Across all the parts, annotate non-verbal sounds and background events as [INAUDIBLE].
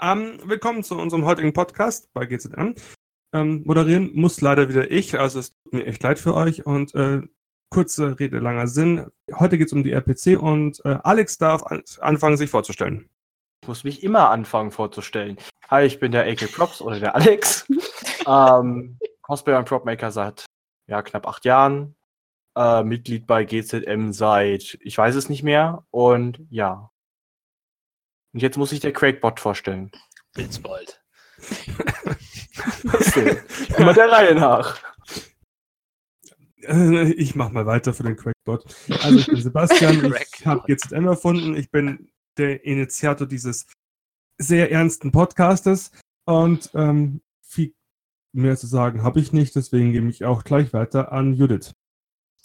Ähm, willkommen zu unserem heutigen Podcast bei GZM. Ähm, moderieren muss leider wieder ich, also es tut mir echt leid für euch und äh, kurze Rede, langer Sinn. Heute geht es um die RPC und äh, Alex darf an anfangen, sich vorzustellen. Ich muss mich immer anfangen vorzustellen. Hi, ich bin der AK Props oder der Alex. [LAUGHS] ähm, Cosplayer und Propmaker seit ja, knapp acht Jahren. Äh, Mitglied bei GZM seit, ich weiß es nicht mehr. Und ja, und jetzt muss ich der Quakebot vorstellen. Blitzbold. [LAUGHS] Immer der Reihe nach. Äh, Ich mach mal weiter für den Quackbot. Also ich bin Sebastian, [LAUGHS] ich habe GZM erfunden, ich bin der Initiator dieses sehr ernsten Podcastes und ähm, viel mehr zu sagen habe ich nicht, deswegen gebe ich auch gleich weiter an Judith.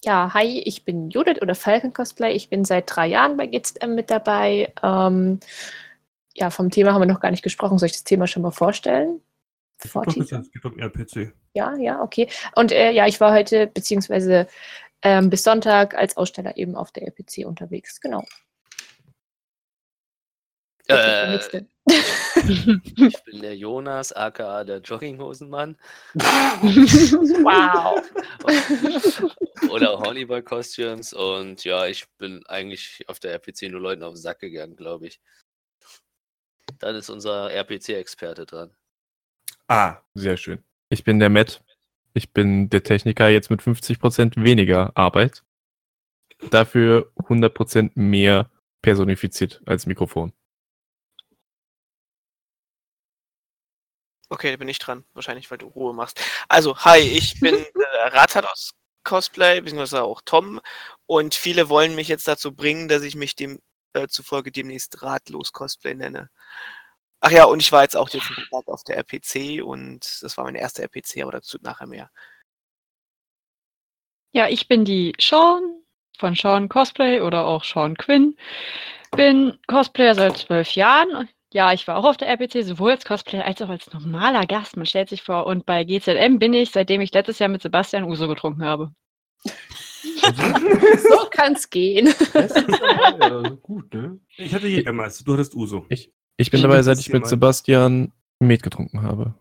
Ja, hi, ich bin Judith oder Falcon Cosplay. Ich bin seit drei Jahren bei GZM mit dabei. Ähm, ja, vom Thema haben wir noch gar nicht gesprochen. Soll ich das Thema schon mal vorstellen? Doch, Es geht um RPC. Ja, ja, okay. Und äh, ja, ich war heute beziehungsweise ähm, bis Sonntag als Aussteller eben auf der RPC unterwegs. Genau. Äh. [LAUGHS] ich [LAUGHS] bin der Jonas, aka der Jogginghosenmann. wow. [LAUGHS] Oder Honeyboy Costumes. Und ja, ich bin eigentlich auf der RPC nur Leuten auf den Sack gegangen, glaube ich. Dann ist unser RPC-Experte dran. Ah, sehr schön. Ich bin der Matt. Ich bin der Techniker jetzt mit 50% weniger Arbeit. Dafür 100% mehr personifiziert als Mikrofon. Okay, da bin ich dran. Wahrscheinlich, weil du Ruhe machst. Also, hi, ich [LAUGHS] bin äh, Ratzat aus Cosplay, beziehungsweise auch Tom. Und viele wollen mich jetzt dazu bringen, dass ich mich dem äh, zufolge demnächst Ratlos Cosplay nenne. Ach ja, und ich war jetzt auch jetzt Tag auf der RPC und das war meine erste RPC, aber dazu nachher mehr. Ja, ich bin die Sean von Sean Cosplay oder auch Sean Quinn. Bin Cosplayer seit zwölf Jahren. Ja, ich war auch auf der RPC, sowohl als Cosplayer als auch als normaler Gast. Man stellt sich vor. Und bei GZM bin ich, seitdem ich letztes Jahr mit Sebastian Uso getrunken habe. [LAUGHS] so kann's gehen. Das ist ja, gut, ne? Ich hatte Jägermeister, du hattest Uso. Ich, ich bin Ich dabei, seit ich mit Sebastian Met getrunken habe.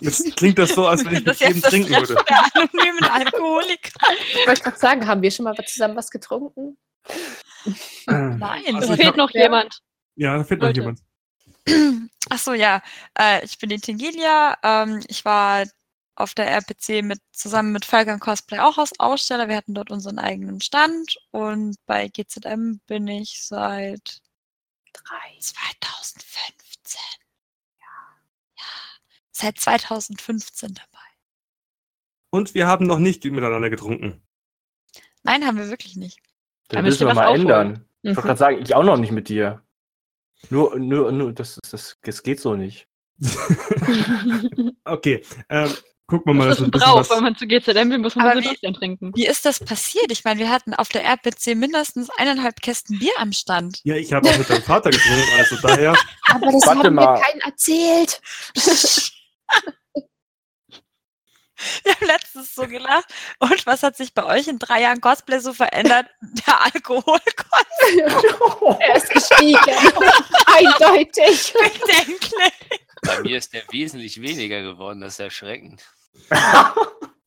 Jetzt klingt das so, als wenn ich mit Das ist jedem jetzt das trinken Treffen würde. der anonymen Alkoholiker. Ich wollte gerade sagen, haben wir schon mal zusammen was getrunken? Nein. Also Es fehlt noch Ja. jemand. Ja, da fehlt noch jemand. [CLEARS THROAT] Ach so, ja. Äh, ich bin die Tingilia. Ähm, ich war auf der RPC mit, zusammen mit Falcon Cosplay auch als Aussteller. Wir hatten dort unseren eigenen Stand. Und bei GZM bin ich seit Drei. 2015. Ja. ja. Seit 2015 dabei. Und wir haben noch nicht miteinander getrunken. Nein, haben wir wirklich nicht. Da Das müssen wir mal aufholen. ändern. Ich wollte gerade sagen, ich auch noch nicht mit dir. Nur, nur, nur, das, ist- das, das geht so nicht. [LAUGHS] Okay, ähm, gucken wir mal. Das ist ein bisschen Brauch. was- Wenn man zu GZM will, muss man Aber wie- Sebastian trinken. Wie ist das passiert? Ich meine, wir hatten auf der RPC mindestens eineinhalb Kästen Bier am Stand. Ja, ich habe auch mit deinem Vater getrunken, also daher. [LAUGHS] Aber das Warte haben mal. mir keinen erzählt. [LAUGHS] Wir haben letztens so gelacht. Und was hat sich bei euch in drei Jahren Cosplay so verändert? Der Alkohol [LAUGHS] er ist gestiegen. Eindeutig. [LAUGHS] bedenklich. Bei mir ist der wesentlich weniger geworden, das ist erschreckend.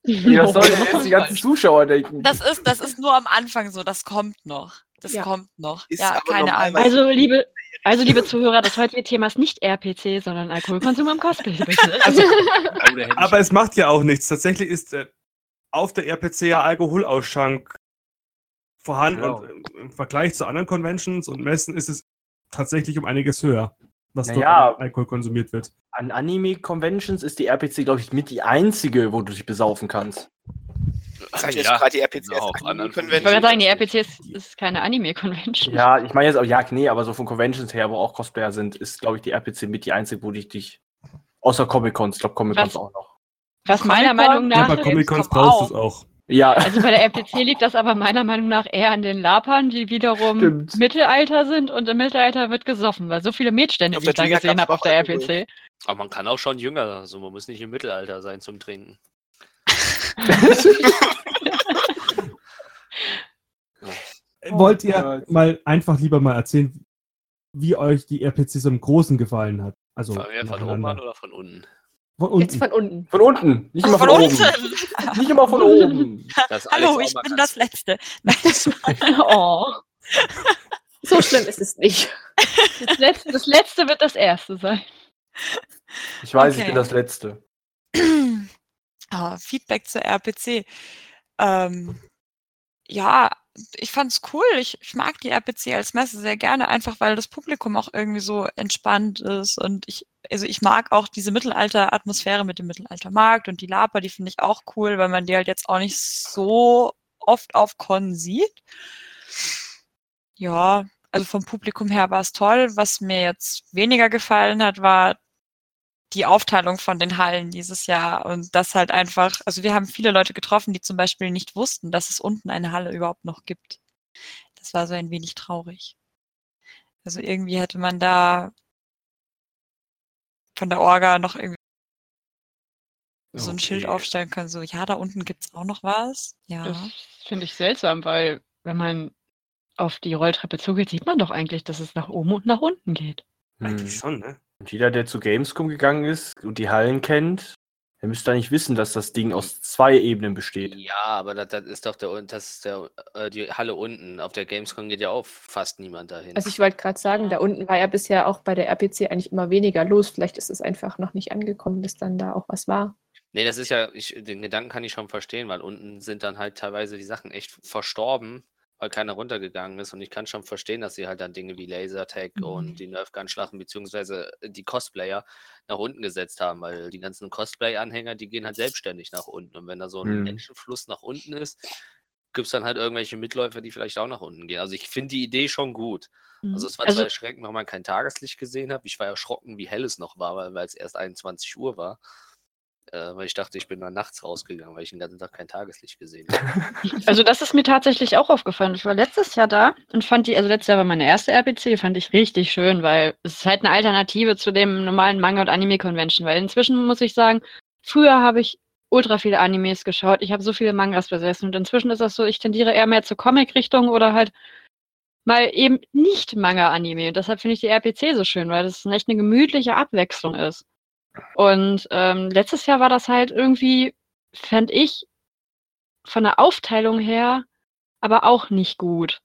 Ja, was sollen jetzt die ganzen [LAUGHS] Zuschauer denken? Das ist, das ist nur am Anfang so, das kommt noch. Das Ja. kommt noch. Ist ja, keine Ahnung. Also, liebe, also, liebe Zuhörer, das heutige Thema ist nicht RPC, sondern Alkoholkonsum am Cosplay. [LAUGHS] Also, Oh, aber es macht ja auch nichts. Tatsächlich ist äh, auf der RPC ja Alkoholausschank vorhanden Genau. und im Vergleich zu anderen Conventions und Messen ist es tatsächlich um einiges höher, was dort Naja. an Alkohol konsumiert wird. An Anime-Conventions ist die RPC, glaube ich, mit die einzige, wo du dich besaufen kannst. Sag ich Ja, jetzt gerade die RPC genau, auf als anderen Ich wollte sagen, die RPC ist, keine Anime-Convention. Ja, ich meine jetzt auch, ja, nee, aber so von Conventions her, wo auch Cosplayer sind, ist, glaube ich, die RPC mit die einzige, wo dich dich. Außer Comic-Cons, ich glaube, Comic-Cons auch noch. Was meiner Meinung Ja, nach. bei Comic-Cons brauchst du es auch. Ja, Also bei der RPC liegt das aber meiner Meinung nach eher an den Lapern, die wiederum Stimmt. Mittelalter sind und im Mittelalter wird gesoffen, weil so viele Mädstände, Auf die ich da gesehen habe auf auch der. RPC. Aber man kann auch schon jünger, also man muss nicht im Mittelalter sein zum Trinken. [LAUGHS] Wollt ihr Gott. mal einfach lieber mal erzählen, wie euch die RPC so im Großen gefallen hat. Also von oben oder von unten? Von Jetzt unten. von unten. Von unten, nicht immer Von von, unten. oben. Nicht immer von oben. Das Hallo, ich bin das Letzte. [LAUGHS] Oh. So schlimm ist es nicht. Das letzte, das letzte wird das erste sein. Ich weiß, ich Okay. bin das Letzte. [CLEARS THROAT] Ah, Feedback zur RPC. Ähm, ja, ich fand's cool. Ich, ich mag die RPC als Messe sehr gerne, einfach weil das Publikum auch irgendwie so entspannt ist. Und ich, also ich mag auch diese Mittelalter-Atmosphäre mit dem Mittelaltermarkt und die Laper, die finde ich auch cool, weil man die halt jetzt auch nicht so oft auf Con sieht. Ja, also vom Publikum her war es toll. Was mir jetzt weniger gefallen hat, war die Aufteilung von den Hallen dieses Jahr und das halt einfach, also wir haben viele Leute getroffen, die zum Beispiel nicht wussten, dass es unten eine Halle überhaupt noch gibt. Das war so ein wenig traurig. Also irgendwie hätte man da von der Orga noch irgendwie so ein Schild aufstellen können, so, ja, da unten gibt's auch noch was. Ja. Das finde ich seltsam, weil wenn man auf die Rolltreppe zugeht, sieht man doch eigentlich, dass es nach oben und nach unten geht. Eigentlich Hm. schon, ne? Und jeder, der zu Gamescom gegangen ist und die Hallen kennt, der müsste eigentlich wissen, dass das Ding aus zwei Ebenen besteht. Ja, aber das, das ist doch der, das ist der, äh, die Halle unten. Auf der Gamescom geht ja auch fast niemand dahin. Also ich wollte gerade sagen, da unten war ja bisher auch bei der RPC eigentlich immer weniger los. Vielleicht ist es einfach noch nicht angekommen, bis dann da auch was war. Nee, das ist ja, ich, den Gedanken kann ich schon verstehen, weil unten sind dann halt teilweise die Sachen echt verstorben, weil keiner runtergegangen ist. Und ich kann schon verstehen, dass sie halt dann Dinge wie Lasertag Mhm. und die Nerf-Gun-Schlachten beziehungsweise die Cosplayer nach unten gesetzt haben, weil die ganzen Cosplay-Anhänger, die gehen halt selbstständig nach unten. Und wenn da so ein Mhm. Menschenfluss nach unten ist, gibt es dann halt irgendwelche Mitläufer, die vielleicht auch nach unten gehen. Also ich finde die Idee schon gut. Also es war Also- zwar erschreckend, weil man kein Tageslicht gesehen hat. Ich war erschrocken, wie hell es noch war, weil es erst 21 Uhr war. Äh, weil ich dachte, ich bin dann nachts rausgegangen, weil ich den ganzen Tag kein Tageslicht gesehen [LAUGHS] habe. Also das ist mir tatsächlich auch aufgefallen. Ich war letztes Jahr da und fand die, also letztes Jahr war meine erste RPC, fand ich richtig schön, weil es ist halt eine Alternative zu dem normalen Manga- und Anime-Convention. Weil inzwischen muss ich sagen, früher habe ich ultra viele Animes geschaut, ich habe so viele Mangas besessen und inzwischen ist das so, ich tendiere eher mehr zur Comic-Richtung oder halt mal eben nicht Manga-Anime. Und deshalb finde ich die RPC so schön, weil das echt eine gemütliche Abwechslung ist. Und ähm, letztes Jahr war das halt irgendwie, fand ich, von der Aufteilung her aber auch nicht gut.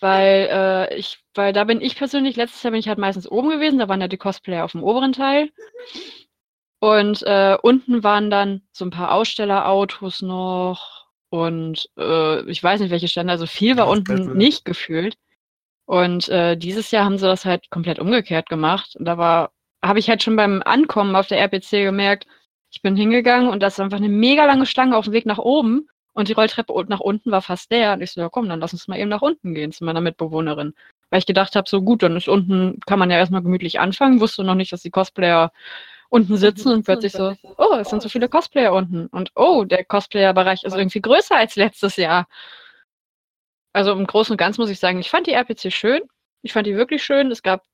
Weil äh, ich, weil da bin ich persönlich, letztes Jahr bin ich halt meistens oben gewesen, da waren ja die Cosplayer auf dem oberen Teil. Und äh, unten waren dann so ein paar Ausstellerautos noch und äh, ich weiß nicht, welche Stände, also viel war Ja, unten Battle. nicht gefühlt. Und äh, dieses Jahr haben sie das halt komplett umgekehrt gemacht. Und da war, habe ich halt schon beim Ankommen auf der RPC gemerkt, ich bin hingegangen und da ist einfach eine mega lange Stange auf dem Weg nach oben und die Rolltreppe nach unten war fast leer. Und ich so, ja komm, dann lass uns mal eben nach unten gehen zu meiner Mitbewohnerin. Weil ich gedacht habe, so gut, dann ist unten, kann man ja erstmal gemütlich anfangen, wusste noch nicht, dass die Cosplayer unten sitzen und plötzlich so, oh, es sind so viele Cosplayer unten. Und oh, der Cosplayer-Bereich ist irgendwie größer als letztes Jahr. Also im Großen und Ganzen muss ich sagen, ich fand die RPC schön. Ich fand die wirklich schön. Es gab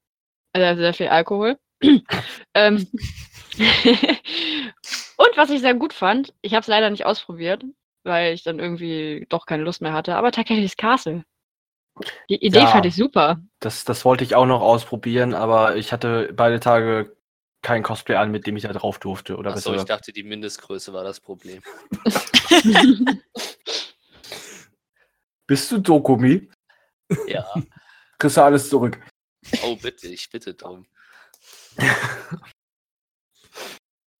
äh, sehr viel Alkohol. [CLEARS THROAT] ähm, [LAUGHS] und was ich sehr gut fand, ich habe es leider nicht ausprobiert, weil ich dann irgendwie doch keine Lust mehr hatte, aber Takeshis Castle. Die Idee Ja. fand ich super. Das, das wollte ich auch noch ausprobieren, aber ich hatte beide Tage kein Cosplay an, mit dem ich da drauf durfte. Oder Achso, besser ich dachte, die Mindestgröße war das Problem. [LAUGHS] Bist du Dokumi? Ja. Kriegst du alles zurück. Oh, bitte, ich bitte darum. [LAUGHS]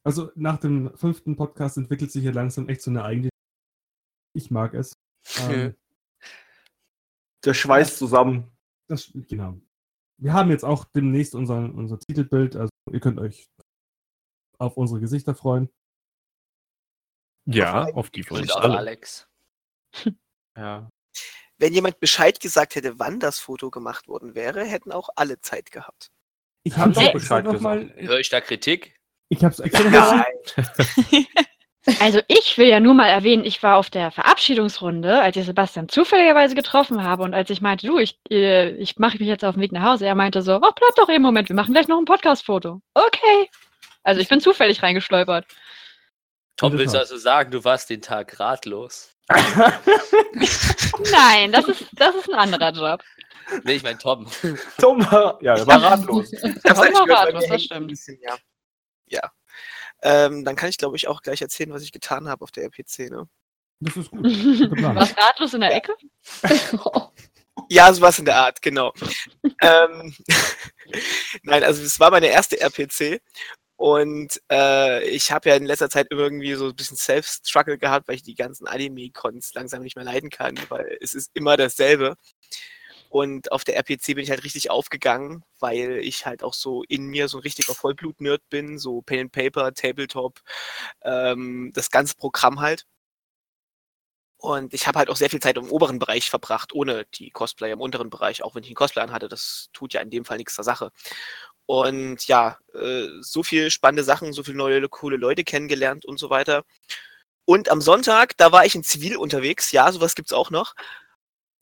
Also nach dem fünften Podcast entwickelt sich hier langsam echt so eine eigene. Ich mag es. Ähm, Der Schweiß zusammen. das, genau. Wir haben jetzt auch demnächst unser, unser Titelbild, also ihr könnt euch auf unsere Gesichter freuen. Ja, auf die von Und uns auf alle. Alex. [LAUGHS] Ja. Wenn jemand Bescheid gesagt hätte, wann das Foto gemacht worden wäre, hätten auch alle Zeit gehabt. Ich habe Sie Bescheid noch mal. Höre ich da Kritik? Ich habe es extra mal. [LAUGHS] Also ich will ja nur mal erwähnen, ich war auf der Verabschiedungsrunde, als ich Sebastian zufälligerweise getroffen habe und als ich meinte, du, ich, äh, ich mache mich jetzt auf den Weg nach Hause, er meinte so, oh, bleib doch eben einen Moment, wir machen gleich noch ein Podcast-Foto. Okay. Also ich bin zufällig reingestolpert. Tom, willst du also sagen, du warst den Tag ratlos? [LAUGHS] [LAUGHS] Nein, das ist, das ist ein anderer Job. Nee, ich mein Tom. [LAUGHS] Tom war, ja, der war ratlos. [LAUGHS] Ich hab's Tom war ratlos, das stimmt. ein bisschen, ja. ja. Ähm, dann kann ich, glaube ich, auch gleich erzählen, was ich getan habe auf der RPC. Ne? Das ist gut. [LAUGHS] Was ratlos in der Ecke? Ja, sowas in der Art, genau. ähm, Nein, also es war meine erste RPC und äh, ich habe ja in letzter Zeit irgendwie so ein bisschen Self-Struggle gehabt, weil ich die ganzen Anime-Cons langsam nicht mehr leiden kann, weil es ist immer dasselbe. Und auf der RPC bin ich halt richtig aufgegangen, weil ich halt auch so in mir so ein richtiger Vollblut-Nerd bin, so Pen and Paper, Tabletop, ähm, das ganze Programm halt. Und ich habe halt auch sehr viel Zeit im oberen Bereich verbracht, ohne die Cosplayer im unteren Bereich, auch wenn ich einen Cosplay anhatte. Das tut ja in dem Fall nichts zur Sache. Und ja, äh, so viel spannende Sachen, so viele neue, coole Leute kennengelernt und so weiter. Und am Sonntag, da war ich in Zivil unterwegs, ja, sowas gibt's auch noch.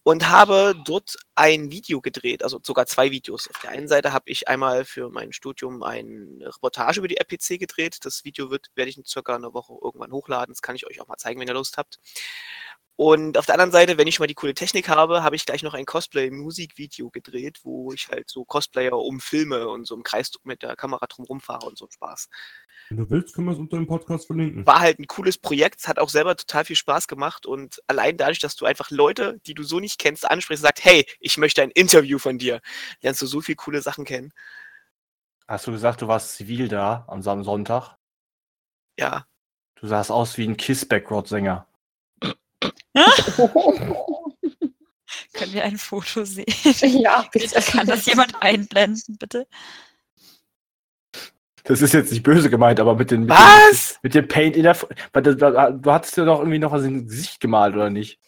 Und habe dort ein Video gedreht, also sogar zwei Videos. Auf der einen Seite habe ich einmal für mein Studium eine Reportage über die RPC gedreht. Das Video wird, werde ich in circa einer Woche irgendwann hochladen. Das kann ich euch auch mal zeigen, wenn ihr Lust habt. Und auf der anderen Seite, wenn ich schon mal die coole Technik habe, habe ich gleich noch ein Cosplay-Musikvideo gedreht, wo ich halt so Cosplayer umfilme und so im Kreis mit der Kamera drum rumfahre und so Spaß. Wenn du willst, können wir es unter dem Podcast verlinken. War halt ein cooles Projekt, es hat auch selber total viel Spaß gemacht und allein dadurch, dass du einfach Leute, die du so nicht kennst, ansprichst und sagst, hey, ich möchte ein Interview von dir, lernst du so viele coole Sachen kennen. Hast du gesagt, du warst zivil da am Sonntag? Ja, Du sahst aus wie ein [LAUGHS] Können wir ein Foto sehen? ja, bitte. Kann das jemand einblenden, bitte? Das ist jetzt nicht böse gemeint, aber mit den mit Was? Dem, mit dem Paint in der. Das- Du hattest ja doch irgendwie noch was ins Gesicht gemalt, oder nicht?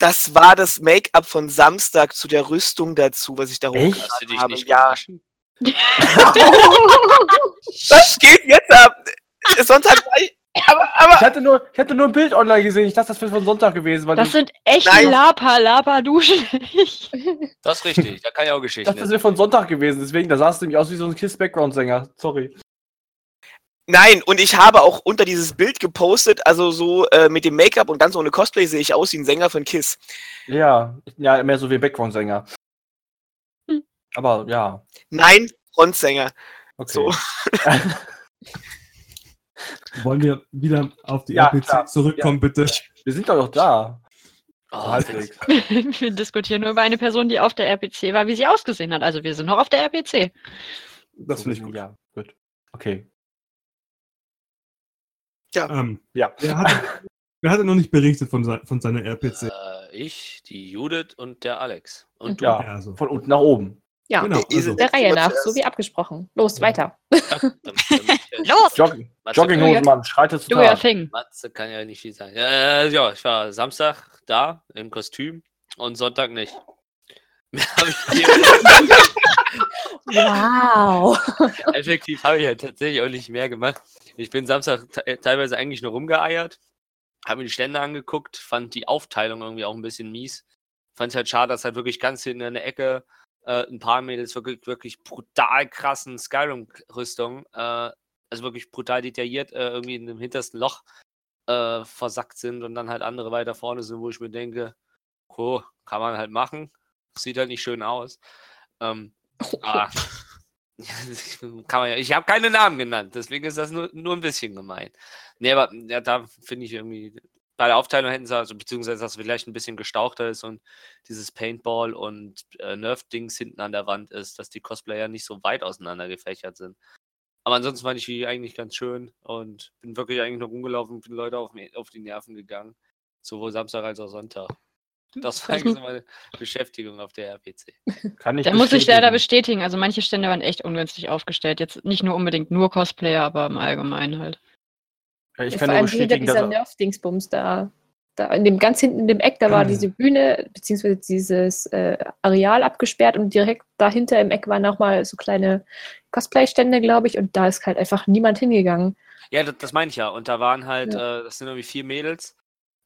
das war das Make-up von Samstag zu der Rüstung dazu, was ich da dich habe. nicht Ja, [LAUGHS] was geht jetzt ab? [LAUGHS] Sonntag war ich, aber, Ich aber, hatte nur, ich hatte nur ein Bild online gesehen. Ich dachte, das wäre von Sonntag gewesen. Weil Das sind echte Nein. Lapa, Lapa, duschen. [LAUGHS] Das ist richtig, da kann ich auch ich Geschichten dachte, das wäre von Sonntag gewesen. Deswegen, da sahst du nämlich aus wie so ein Kiss-Background-Sänger. Sorry. nein, und ich habe auch unter dieses Bild gepostet, also so äh, mit dem Make-up und ganz ohne Cosplay sehe ich aus wie ein Sänger von Kiss. Ja, ja, mehr so wie ein Background-Sänger. Hm. Aber ja, Nein, Frontsänger. okay. So. [LAUGHS] Wollen wir wieder auf die Ja, RPC klar. zurückkommen, bitte? Wir sind doch noch da. Oh, Halbwegs. [LAUGHS] Wir diskutieren nur über eine Person, die auf der RPC war, wie sie ausgesehen hat. Also wir sind noch auf der RPC. Das finde ich gut. Ja, gut. Okay. Ähm, Ja. wer, hat, wer hatte noch nicht berichtet von, se von seiner RPC? äh, ich, die Judith und der Alex. Und du. Ja, also. von unten nach oben. Ja, Genau, also, der Reihe nach, so wie abgesprochen. Los, weiter. Damit- damit- [LAUGHS] Los! Jogging, Matze, Jogginghosenmann, schreitet zu Tat. thing. Matze kann ja nicht viel sein. Äh, ja, ich war Samstag da im Kostüm und Sonntag nicht. [LAUGHS] Mehr hab ich Wow. [LAUGHS] Effektiv habe ich ja tatsächlich auch nicht mehr gemacht. Ich bin Samstag te teilweise eigentlich nur rumgeeiert, habe mir die Stände angeguckt, fand die Aufteilung irgendwie auch ein bisschen mies. Fand es halt schade, dass halt wirklich ganz hinten in der Ecke äh, ein paar Mädels wirklich, wirklich brutal krassen Skyrim-Rüstung, äh, also wirklich brutal detailliert, äh, irgendwie in dem hintersten Loch äh, versackt sind und dann halt andere weiter vorne sind, wo ich mir denke, cool, kann man halt machen. Sieht halt nicht schön aus. Ähm, [LAUGHS] Ah. [LAUGHS] Kann man ja. Ich habe keine Namen genannt, deswegen ist das nur, nur ein bisschen gemein. Nee, aber ja, da finde ich irgendwie, bei der Aufteilung hätten sie, also beziehungsweise, dass es vielleicht ein bisschen gestauchter ist und dieses Paintball und äh, Nerf-Dings hinten an der Wand ist, dass die Cosplayer nicht so weit auseinander gefächert sind. Aber ansonsten fand ich die eigentlich ganz schön und bin wirklich eigentlich noch rumgelaufen und bin Leute auf, auf die Nerven gegangen. Sowohl Samstag als auch Sonntag. Das war eigentlich so meine Beschäftigung auf der RPC. Kann ich Da muss ich leider bestätigen. bestätigen. Also manche Stände waren echt ungünstig aufgestellt. Jetzt nicht nur unbedingt nur Cosplayer, aber im Allgemeinen halt. Ja, Ich Ja, kann vor allem dass dieser er- Nerf-Dingsbums da. Da in dem ganz hinten in dem Eck, da war diese Bühne, beziehungsweise dieses äh, Areal abgesperrt und direkt dahinter im Eck waren nochmal so kleine Cosplay-Stände, glaube ich, und da ist halt einfach niemand hingegangen. Ja, das, das meine ich ja. Und da waren halt, Ja. äh, das sind irgendwie vier Mädels.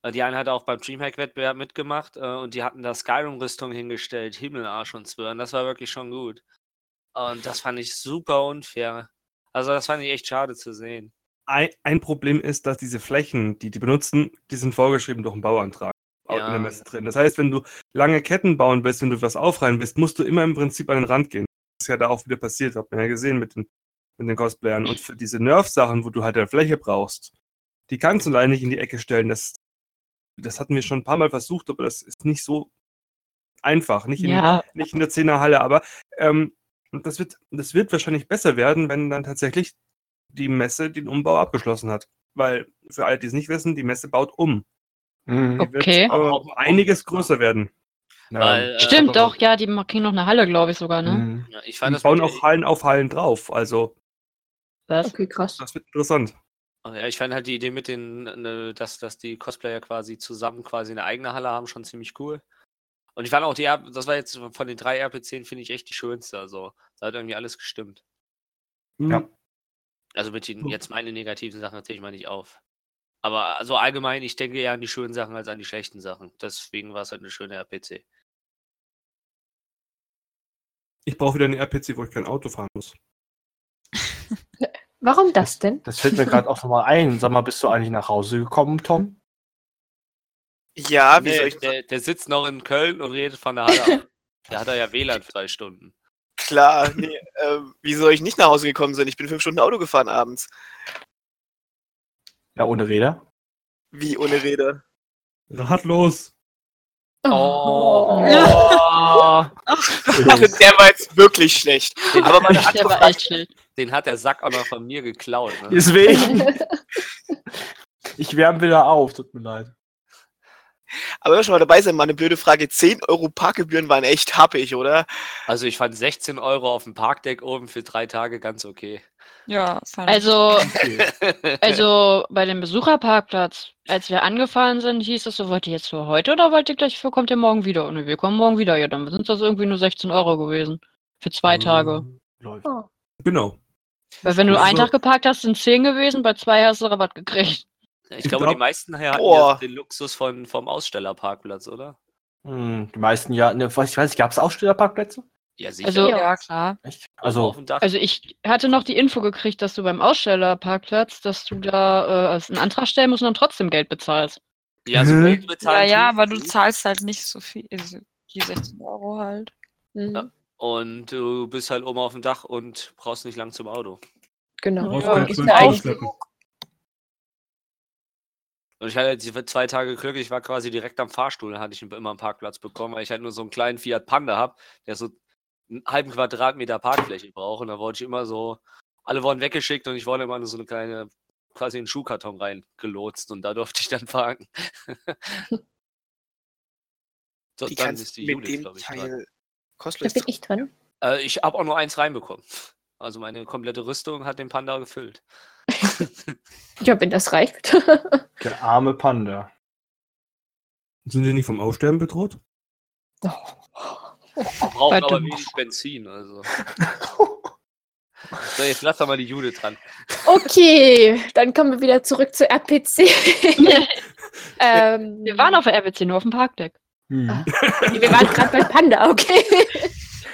Äh, Die eine hat auch beim Dreamhack-Wettbewerb mitgemacht äh, und die hatten da Skyrim-Rüstung hingestellt, Himmelarsch und Zwirn. Das war wirklich schon gut. Und das fand ich super unfair. Also das fand ich echt schade zu sehen. Ein, Problem ist, dass diese Flächen, die die benutzen, die sind vorgeschrieben durch einen Bauantrag. in Ja. der Messe drin. Das heißt, wenn du lange Ketten bauen willst, wenn du was aufreihen willst, musst du immer im Prinzip an den Rand gehen. Das ist ja da auch wieder passiert, hat man ja gesehen mit den, mit den Cosplayern. Und für diese Nerf-Sachen, wo du halt eine Fläche brauchst, die kannst du leider nicht in die Ecke stellen. Das, das hatten wir schon ein paar Mal versucht, aber das ist nicht so einfach. Nicht in, Ja, nicht in der Zehnerhalle, aber ähm, das, wird, das wird wahrscheinlich besser werden, wenn dann tatsächlich die Messe den Umbau abgeschlossen hat. Weil, für alle, die es nicht wissen, die Messe baut um. Mhm. Die wird Okay. aber um einiges größer werden. Weil, äh, stimmt doch, ja, die kriegen noch eine Halle, glaube ich sogar, ne? Mhm. Ja, ich Die fand das bauen auch Hallen auf Hallen drauf. Also, Was? Okay, krass. das wird interessant. Ach Ja, ich fand halt die Idee mit den, ne, dass, dass die Cosplayer quasi zusammen quasi eine eigene Halle haben, schon ziemlich cool. Und ich fand auch die, das war jetzt von den drei RP10, finde ich echt die schönste. Also, da hat irgendwie alles gestimmt. Ja. Also mit den, So. jetzt meine negativen Sachen erzähle ich mal nicht auf. Aber also allgemein, ich denke eher an die schönen Sachen als an die schlechten Sachen. Deswegen war es halt eine schöne RPC. Ich brauche wieder eine RPC, wo ich kein Auto fahren muss. [LAUGHS] Warum das denn? Das fällt mir gerade auch nochmal ein. Sag mal, bist du eigentlich nach Hause gekommen, Tom? Ja, wie soll Nee, ich der, der sitzt noch in Köln und redet von der Halle. [LAUGHS] der hat da ja WLAN für zwei Stunden. Klar, nee, äh, wie soll ich nicht nach Hause gekommen sein? Ich bin fünf Stunden Auto gefahren abends. Ja, ohne Räder. Wie ohne Rede. Ratlos. Oh. [LAUGHS] Der war jetzt wirklich schlecht. Aber meine Der war echt schlecht. Den hat der Sack auch noch von mir geklaut. Ne? Deswegen. [LAUGHS] Ich wärme wieder auf, tut mir leid. Aber wenn wir schon mal dabei sind, mal eine blöde Frage. 10 Euro Parkgebühren waren echt happig, oder? Also ich fand 16 Euro auf dem Parkdeck oben für drei Tage ganz okay. Ja, fand ich. Also, [LAUGHS] also bei dem Besucherparkplatz, als wir angefahren sind, hieß es so, wollt ihr jetzt für heute oder wollt ihr gleich für, kommt ihr morgen wieder? Und wir kommen morgen wieder. Ja, dann sind das irgendwie nur 16 Euro gewesen. Für zwei Tage. Läuft. Genau. Weil wenn du einen Also- Tag geparkt hast, sind 10 gewesen, bei zwei hast du Rabatt gekriegt. Ich Ich glaube, glaub- die meisten hier hatten ja den Luxus von, vom Ausstellerparkplatz, oder? Hm, die meisten ja, ne, weiß ich weiß nicht, gab es Ausstellerparkplätze? Ja, sicher. Also- ja, klar. Echt? also Also, ich hatte noch die Info gekriegt, dass du beim Ausstellerparkplatz, dass du da äh, einen Antrag stellen musst und dann trotzdem Geld bezahlst. ja, so. Geld Ja, bezahlen ja, tust aber du zahlst halt nicht so viel. Also die 16 Euro halt. Mhm. Und du bist halt oben auf dem Dach und brauchst nicht lang zum Auto. Genau. Ja, keine ist mir eigentlich Ausschleppen. Und ich hatte jetzt die zwei Tage Glück, ich war quasi direkt am Fahrstuhl, hatte ich immer einen Parkplatz bekommen, weil ich halt nur so einen kleinen Fiat Panda habe, der so einen halben Quadratmeter Parkfläche braucht. Und da wurde ich immer so, alle wurden weggeschickt und ich wurde immer in so eine kleine, quasi in einen Schuhkarton reingelotst und da durfte ich dann parken. [LAUGHS] so, Wie dann ist die mit Judith, dem glaube ich, dran. Teil Da bin ich dran. Äh, ich habe auch nur eins reinbekommen. Also meine komplette Rüstung hat den Panda gefüllt. [LAUGHS] Ja, wenn das reicht. [LAUGHS] der arme Panda. Sind die nicht vom Aussterben bedroht? Wir brauchen aber Verdammt. wenig Benzin, also. [LAUGHS] So, jetzt lass doch mal die Judith dran. okay, dann kommen wir wieder zurück zur RPC. ähm, Wir waren auf der RBC, nur auf dem Parkdeck. Hm. wir waren gerade bei Panda, okay.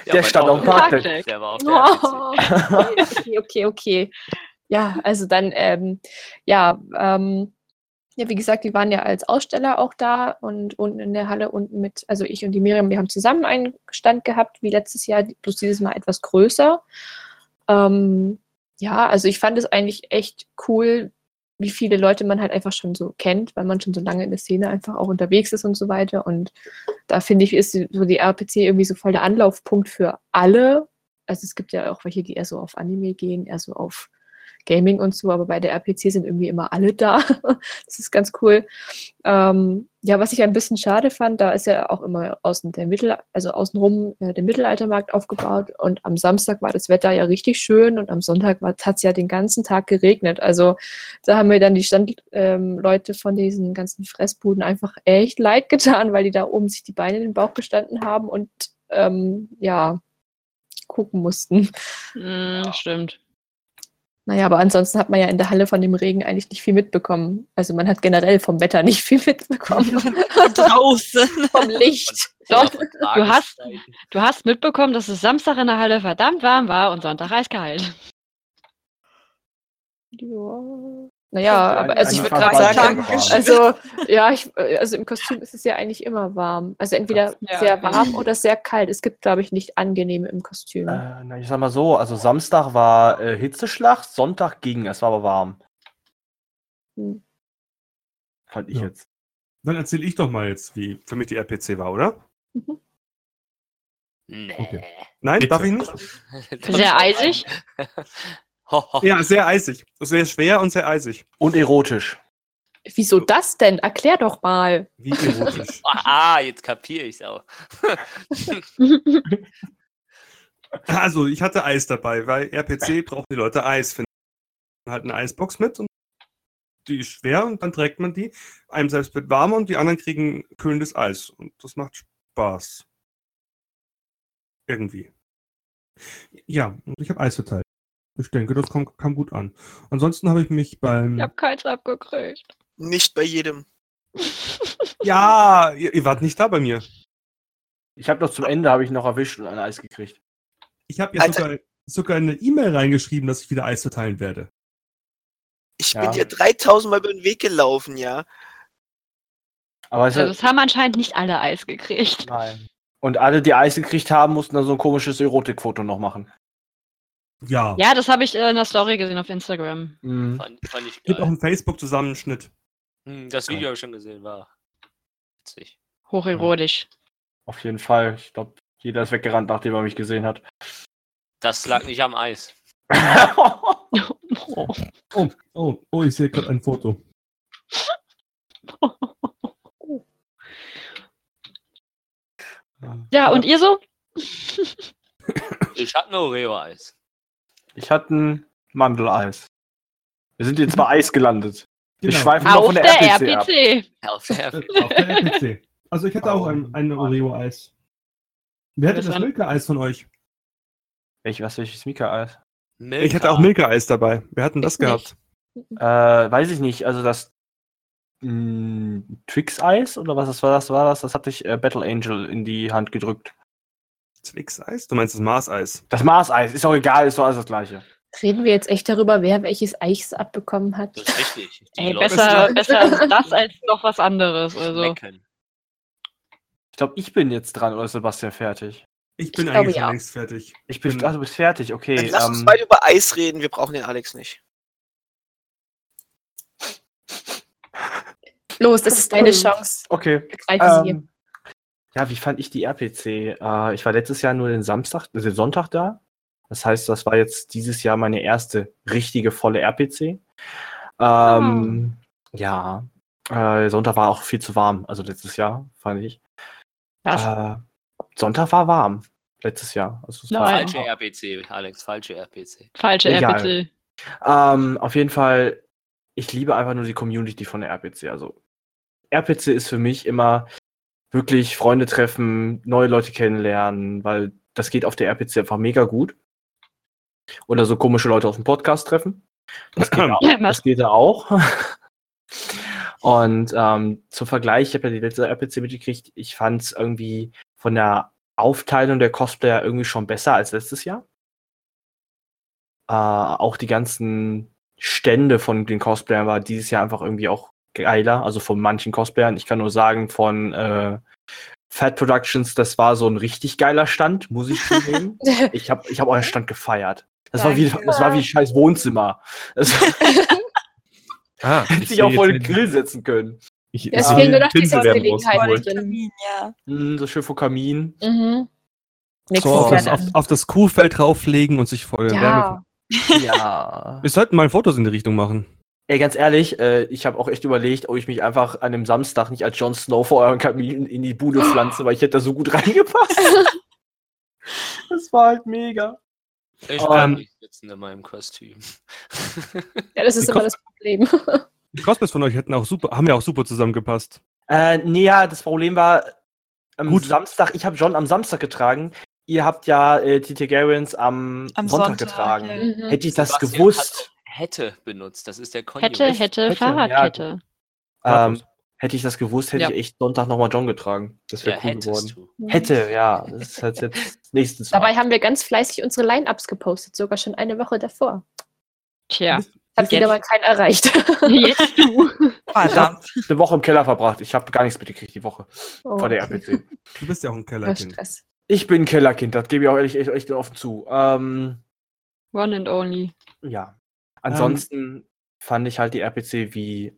Ja, Der stand auf dem Auto- Parkdeck. Der war auf der RPC. Oh, okay, okay, okay. Ja, also dann, ähm, ja, ähm, ja, wie gesagt, wir waren ja als Aussteller auch da und unten in der Halle unten mit, also ich und die Miriam, wir haben zusammen einen Stand gehabt, wie letztes Jahr, bloß dieses Mal etwas größer. Ähm, ja, also ich fand es eigentlich echt cool, wie viele Leute man halt einfach schon so kennt, weil man schon so lange in der Szene einfach auch unterwegs ist und so weiter. Und da finde ich, ist so die RPC irgendwie so voll der Anlaufpunkt für alle. Also es gibt ja auch welche, die eher so auf Anime gehen, eher so auf Gaming und so, aber bei der RPC sind irgendwie immer alle da. [LAUGHS] das ist ganz cool. Ähm, ja, was ich ein bisschen schade fand, da ist ja auch immer außen der Mittel, also außenrum äh, der Mittelaltermarkt aufgebaut und am Samstag war das Wetter ja richtig schön und am Sonntag hat es ja den ganzen Tag geregnet. Also da haben mir dann die Standleute ähm, von diesen ganzen Fressbuden einfach echt leid getan, weil die da oben sich die Beine in den Bauch gestanden haben und ähm, ja, gucken mussten. Hm, stimmt. Naja, aber ansonsten hat man ja in der Halle von dem Regen eigentlich nicht viel mitbekommen. Also man hat generell vom Wetter nicht viel mitbekommen. Draußen. vom Licht. [LAUGHS] Doch, du hast-. Du hast mitbekommen, dass es Samstag in der Halle verdammt warm war und Sonntag eiskalt. Ja. Naja, aber also ich würde gerade sagen, warm. also ja, ich, also im Kostüm ist es ja eigentlich immer warm. Also entweder Ja. sehr warm oder sehr kalt. Es gibt, glaube ich, nicht angenehme im Kostüm. Äh, na, ich sag mal so, also Samstag war äh, Hitzeschlacht, Sonntag ging, es war aber warm. Hm. Fand ich Ja. jetzt. Dann erzähle ich doch mal jetzt, wie für mich die RPC war, oder? Nee. Okay. Nein, Bitte. darf ich nicht? [LAUGHS] Sehr eisig. [LAUGHS] Ja, sehr eisig. Sehr schwer und sehr eisig. Und erotisch. Wieso das denn? Erklär doch mal. Wie erotisch. [LAUGHS] Ah, jetzt kapiere ich's auch. [LAUGHS] also, ich hatte Eis dabei, weil RPC brauchen die Leute Eis. Finden halt eine Eisbox mit und die ist schwer und dann trägt man die. Einem selbst wird warm und die anderen kriegen kühlendes Eis. Und das macht Spaß. Irgendwie. Ja, und ich habe Eis verteilt. Ich denke, das kam, kam gut an. Ansonsten habe ich mich beim. Ich habe keins abgekriegt. Nicht bei jedem. [LAUGHS] Ja, ihr, ihr wart nicht da bei mir. Ich habe noch zum Ende habe ich noch erwischt und ein Eis gekriegt. Ich habe ja Alter. sogar, sogar eine E-Mail reingeschrieben, dass ich wieder Eis verteilen werde. Ich Ja. bin dir 3000 Mal über den Weg gelaufen, ja. Aber es Also es haben anscheinend nicht alle Eis gekriegt. nein. Und alle, die Eis gekriegt haben, mussten dann so ein komisches Erotikfoto noch machen. Ja. Ja, das habe ich äh, in der Story gesehen auf Instagram. Mhm. Fand, fand ich Gibt auch geil. einen Facebook-Zusammenschnitt. Hm, Das Video habe ich schon gesehen, war witzig. Hocherotisch. Auf jeden Fall. Ich glaube, jeder ist weggerannt, nachdem er mich gesehen hat. Das lag nicht am Eis. Oh. [LAUGHS] Oh, oh, oh, ich sehe gerade ein Foto. [LAUGHS] Ja, und ihr so? Ich hatte nur Oreo-Eis. Ich hatte ein Mandeleis. Wir sind jetzt bei Eis gelandet. Wir Genau. schweifen noch Auf von der, der RPC, ab. RPC. Auf der Äh, Auf der RPC. Also ich hatte auch ein, ein Oreo-Eis. Wer hatte Das das Milka-Eis von euch? Welch, was welches Mika-Eis? Ich hatte auch Milka-Eis dabei. Wer hat denn das Ich gehabt? Äh, weiß ich nicht. Also das mh, Twix-Eis oder was das war das? War das? Das hatte ich äh, Battle Angel in die Hand gedrückt. Twix-Eis? Du meinst das Mars-Eis? Das Mars-Eis, ist auch egal, ist doch alles das gleiche. Reden wir jetzt echt darüber, wer welches Eis abbekommen hat? Das ist richtig. Ey, besser, besser [LAUGHS] das als noch was anderes. Also. schmecken. Ich glaube, ich bin jetzt dran oder ist Sebastian fertig? Ich bin Ich glaube, eigentlich ja. schon längst fertig. Ich bin, ach, du bist fertig, Dann okay. lass uns Ähm, weiter über Eis reden, wir brauchen den Alex nicht. Los, das ist deine Chance. okay. Ergreife sie. Ja, wie fand ich die RPC? Äh, ich war letztes Jahr nur den Samstag, also den Sonntag da. Das heißt, das war jetzt dieses Jahr meine erste richtige volle RPC. Ähm, Ja, äh, Sonntag war auch viel zu warm, also letztes Jahr, fand ich. Was? Äh, Sonntag war warm, letztes Jahr. Also es war Nein. Falsche RPC, Alex, falsche RPC. Falsche Egal. RPC. Ähm, auf jeden Fall, ich liebe einfach nur die Community von der RPC. Also, RPC ist für mich immer wirklich Freunde treffen, neue Leute kennenlernen, weil das geht auf der RPC einfach mega gut. Oder so komische Leute auf dem Podcast treffen. Das geht, [CLEARS THROAT] auch, Ja, das geht da auch. [LAUGHS] Und ähm, zum Vergleich, ich habe ja die letzte RPC mitgekriegt, ich fand es irgendwie von der Aufteilung der Cosplayer irgendwie schon besser als letztes Jahr. Äh, auch die ganzen Stände von den Cosplayern war dieses Jahr einfach irgendwie auch geiler, also von manchen Cosplayern. Ich kann nur sagen, von äh, Fat Productions, das war so ein richtig geiler Stand, muss ich zugeben. [LAUGHS] ich habe ich hab euren Stand gefeiert. Das war, wie, das war wie scheiß Wohnzimmer. Das [LAUGHS] Ah, [LAUGHS] hätte ich ich auch jetzt den Grill setzen können. Ich, Ja, es fehlen nur noch die Pinsel werden Sitzgelegenheiten rausgeholt. drin. Kamin, ja. Mm, so schön vor Kamin. Mhm. So auf das, auf, auf das Kuhfeld drauflegen und sich voll Wärme. Ja, Ja. Wir sollten mal Fotos in die Richtung machen. Ey, ganz ehrlich, äh, ich habe auch echt überlegt, ob ich mich einfach an dem Samstag nicht als Jon Snow vor eurem Kamin in die Bude pflanze, weil ich hätte da so gut [LAUGHS] reingepasst. das war halt mega. Ich Ähm, kann nicht sitzen in meinem Kostüm. [LAUGHS] ja, das ist Die immer Kopf- das Problem. [LAUGHS] Die Cosplays von euch hätten auch super, haben ja auch super zusammengepasst. Äh, nee, ja, das Problem war, am Gut. Samstag, ich habe John am Samstag getragen. Ihr habt ja äh, TT Garens am, Am Sonntag, Sonntag, getragen. ja. Mhm. Hätte ich das Sebastian gewusst, hat auch hätte benutzt. Das ist der Konjunktiv. Hätte, hätte, Hätte, Fahrradkette. ähm, hätte ich das gewusst, hätte Ja. ich echt Sonntag nochmal John getragen. Das Ja, wäre cool hättest geworden. du. Hätte, ja. Das ist halt jetzt [LAUGHS] nächstes Dabei haben wir ganz fleißig unsere Line-Ups gepostet, sogar schon eine Woche davor. Tja. Hat wieder mal keinen erreicht. [LAUGHS] Jetzt du. [LAUGHS] Verdammt. Eine Woche im Keller verbracht. Ich habe gar nichts mitgekriegt die Woche Oh, vor der. RPC. Du bist ja auch ein Kellerkind. Stress. Ich bin ein Kellerkind, das gebe ich auch ehrlich echt, echt offen zu. Ähm, One and only. ja. Ansonsten fand ich halt die RPC wie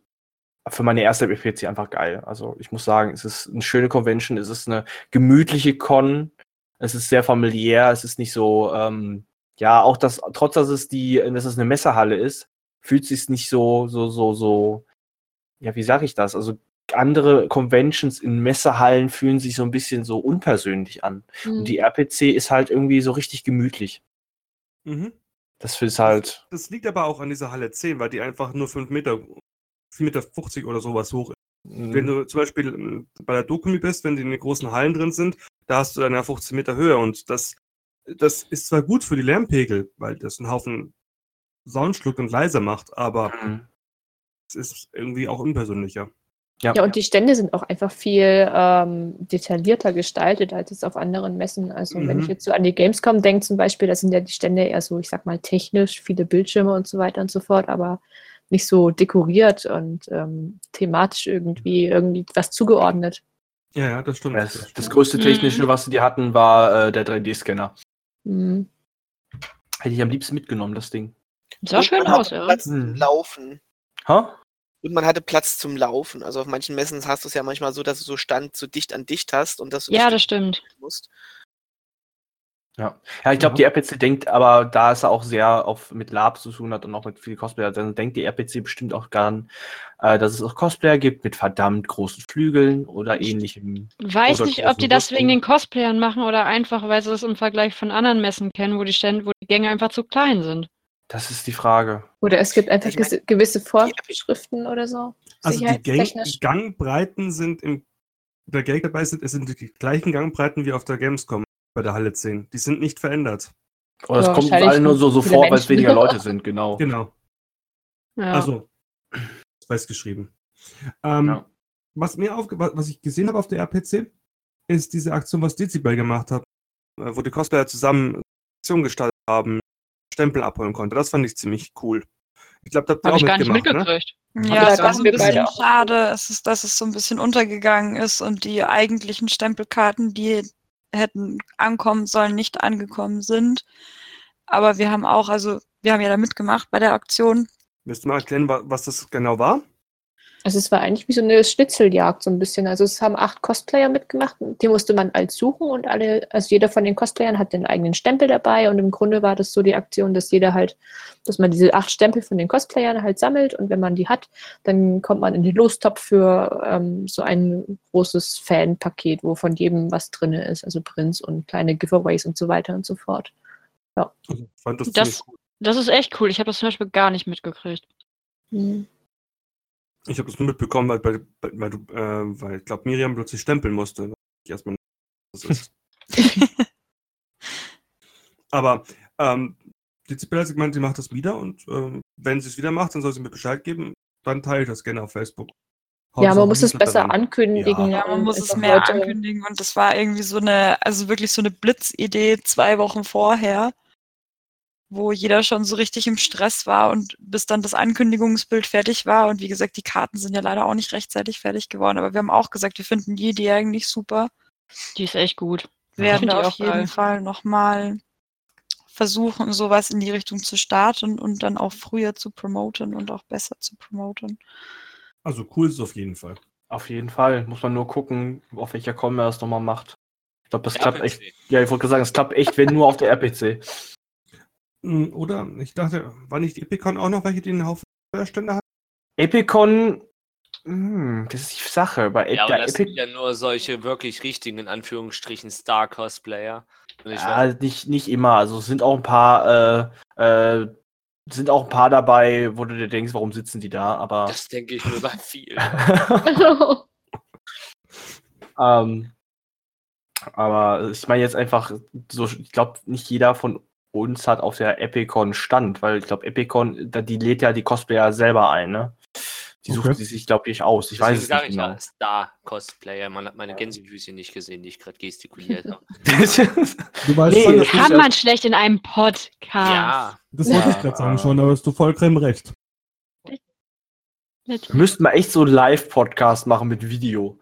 für meine erste RPC einfach geil. Also ich muss sagen, es ist eine schöne Convention, es ist eine gemütliche Con, es ist sehr familiär, es ist nicht so, ähm, ja, auch das, trotz dass es die, dass es eine Messehalle ist, fühlt sich nicht so, so, so, so, ja, wie sage ich das? Also andere Conventions in Messehallen fühlen sich so ein bisschen so unpersönlich an. Hm. Und die RPC ist halt irgendwie so richtig gemütlich. Mhm. Das ist halt, Das liegt aber auch an dieser Halle 10, weil die einfach nur 5 Meter, 4,50 Meter oder sowas hoch ist. Wenn du zum Beispiel ähm, bei der Dokumi bist, wenn die in den großen Hallen drin sind, da hast du dann ja 15 Meter Höhe und das, das ist zwar gut für die Lärmpegel, weil das einen Haufen Sound schluckt und leiser macht, aber Mhm. es ist irgendwie auch unpersönlicher. Ja. Ja, und die Stände sind auch einfach viel ähm, detaillierter gestaltet als es auf anderen Messen. Also wenn Mhm. ich jetzt so an die Gamescom denke zum Beispiel, da sind ja die Stände eher so, ich sag mal, technisch, viele Bildschirme und so weiter und so fort, aber nicht so dekoriert und ähm, thematisch irgendwie irgendwie was zugeordnet. Ja, ja, das stimmt. das, das größte technische, was die hatten, war äh, der 3D-Scanner. Mhm. Hätte ich am liebsten mitgenommen, das Ding. Sah schön aus, ja. Mhm. Laufen. Ha? Und man hatte Platz zum Laufen. Also auf manchen Messen hast du es ja manchmal so, dass du so Stand so dicht an dicht hast und dass du Ja, das stimmt. [LAUGHS] musst. Ja. Ja, ich glaube, die RPC denkt, aber da es auch sehr auf, mit Lab zu tun hat und auch mit viel Cosplayer, dann denkt die RPC bestimmt auch gern, äh, dass es auch Cosplayer gibt mit verdammt großen Flügeln oder ähnlichem. Weiß Oder nicht, ob die das wegen den Cosplayern machen oder einfach, weil sie es im Vergleich von anderen Messen kennen, wo die Stände, wo die Gänge einfach zu klein sind. Das ist die Frage. Oder es gibt einfach Ich mein, gese- gewisse Vorschriften oder so. Also die Gang sicherheitstechnisch. Gangbreiten sind im der Gag dabei sind, es sind die gleichen Gangbreiten wie auf der Gamescom bei der Halle 10. Die sind nicht verändert. Oder es Ja, kommt allen nur so, so vor, weil es weniger Leute [LAUGHS] sind, genau. Genau. Ja. Also, weiß geschrieben. Ähm, Ja. was, mir aufge wa- was ich gesehen habe auf der RPC, ist diese Aktion, was Dezibel gemacht hat, äh, wo die Cosplayer zusammen eine Aktion gestaltet haben, Stempel abholen konnte. Das fand ich ziemlich cool. Ich glaube, da habt ihr Habe auch ich gar nicht ne? mitgekriegt. Ja, Ja, es da war so ein bisschen schade, es ist, dass es so ein bisschen untergegangen ist und die eigentlichen Stempelkarten, die hätten ankommen sollen, nicht angekommen sind. Aber wir haben auch, also wir haben ja da mitgemacht bei der Aktion. Willst du mal erklären, wa- was das genau war? Also es war eigentlich wie so eine Schnitzeljagd so ein bisschen. Also es haben acht Cosplayer mitgemacht, die musste man als suchen und alle, also jeder von den Cosplayern hat den eigenen Stempel dabei und im Grunde war das so die Aktion, dass jeder halt, dass man diese acht Stempel von den Cosplayern halt sammelt und wenn man die hat, dann kommt man in den Lostopf für ähm, so ein großes Fanpaket, wo von jedem was drin ist, also Prints und kleine Giveaways und so weiter und so fort. Also, ich fand das, Das- cool. Das ist echt cool. Ich habe das zum Beispiel gar nicht mitgekriegt. Mhm. Ich habe das nur mitbekommen, weil, weil, weil, du, äh, weil ich glaube, Miriam plötzlich stempeln musste. Ich erstmal was das ist. [LAUGHS] Aber ähm, die Zipel hat gemeint, sie macht das wieder und ähm, wenn sie es wieder macht, dann soll sie mir Bescheid geben. Dann teile ich das gerne auf Facebook. Ja, man muss es besser dann. ankündigen. Ja. Ja, man und muss es mehr Leute- ankündigen und das war irgendwie so eine, also wirklich so eine Blitzidee zwei Wochen vorher, wo jeder schon so richtig im Stress war und bis dann das Ankündigungsbild fertig war und wie gesagt, die Karten sind ja leider auch nicht rechtzeitig fertig geworden, aber wir haben auch gesagt, wir finden die Idee eigentlich super. Die ist echt gut. Wir werden ich auf auch jeden geil. Fall nochmal versuchen, sowas in die Richtung zu starten und dann auch früher zu promoten und auch besser zu promoten. Also cool ist es auf jeden Fall. Auf jeden Fall. Muss man nur gucken, auf welcher Com er das nochmal macht. Ich glaube, das klappt RPC. echt. Ja, ich wollte gerade sagen, es klappt echt, wenn nur auf der RPC. Mm, Oder ich dachte, war nicht die Epicon auch noch welche, die einen Haufen Stände hat? Epicon, hm, das ist die Sache. Bei Ja, aber das sind Epic, ja nur solche wirklich richtigen, in Anführungsstrichen, Star-Cosplayer. Ja, nicht, nicht immer. Also es sind auch ein paar, äh, äh, sind auch ein paar dabei, wo du dir denkst, warum sitzen die da? Aber das denke ich mir bei viel. [LAUGHS] ähm, aber ich meine jetzt einfach, so, ich glaube, nicht jeder von uns hat auf der Epicon Stand, weil ich glaube, Epicon, da- die lädt ja die Cosplayer selber ein, ne? Die suchen Okay. sie sich, glaube ich, aus. Ich weiß es nicht ich genau. Star-Cosplayer. Man hat meine Gänsefüßchen nicht gesehen, die ich gerade gestikuliert habe. [LAUGHS] Du weißt Nee, schon, das kann man schlecht in einem Podcast. ja, das wollte ich Ja. gerade sagen schon, aber hast du vollkommen recht. Wir müssten mal echt so einen Live-Podcast machen mit Video.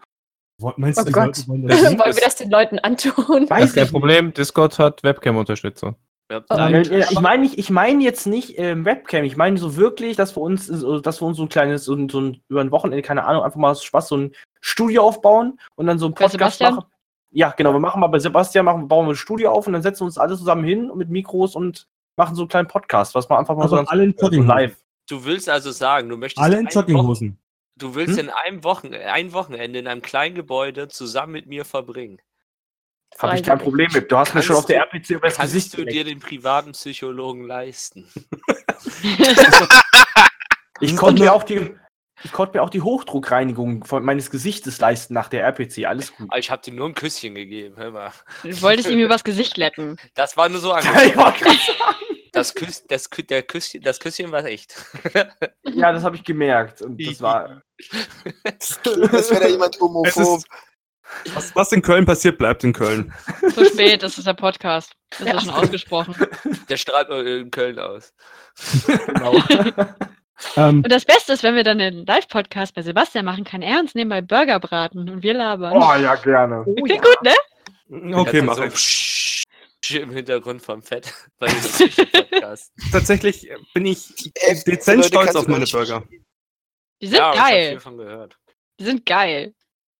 Meinst du, Oh die Gott. Leute wollen das [LAUGHS] Wollen wir das den Leuten antun? Das ist kein Problem, Discord hat Webcam-Unterstützung. Ja, Oh. nein, Ja, ich meine ich meine jetzt nicht ähm, Webcam, ich meine so wirklich, dass wir uns, so- dass wir uns so ein kleines, so ein, so ein über ein Wochenende, keine Ahnung, einfach mal aus Spaß so ein Studio aufbauen und dann so ein Podcast machen. Ja, genau, wir machen mal bei Sebastian, machen, bauen wir ein Studio auf und dann setzen wir uns alle zusammen hin mit Mikros und machen so einen kleinen Podcast, was man einfach mal Also so, ganz, alle in äh, so live. Du willst also sagen, du möchtest Alle in Jogginghosen. Du willst Hm? in einem Wochen, ein Wochenende in einem kleinen Gebäude zusammen mit mir verbringen. Habe ich kein. Problem mit. Du hast mir schon auf der RPC über das Kannst Gesicht du dir den privaten Psychologen leisten? [LAUGHS] Ich konnte mir auch die, ich konnte mir auch die Hochdruckreinigung von meines Gesichtes leisten nach der RPC. Alles gut. Ah, Ich habe dir nur ein Küsschen gegeben, hör mal. Du wolltest ihm übers Gesicht lecken. [LAUGHS] Das war nur so [LAUGHS] sagen. Das, Küss, das, Kü- der Küsschen, das Küsschen war echt. Ja, das habe ich gemerkt. Und das war. Das wäre da jemand Es homophob. ist, was, was in Köln passiert, bleibt in Köln. [LAUGHS] Zu spät, das ist der Podcast. Das ist schon ausgesprochen. Der strahlt nur in Köln aus. [LAUGHS] genau. [LAUGHS] Ähm, Und das Beste ist, wenn wir dann einen Live-Podcast bei Sebastian machen, kann er uns nebenbei Burger braten und wir labern. Oh ja, gerne. Klingt gut, ne? okay, Kannst mach ich. so im Hintergrund vom Fett bei diesem Podcast. Tatsächlich bin ich Äh, dezent stolz auf meine Burger. Die sind ja, ich hab geil. viel von gehört. Die sind geil.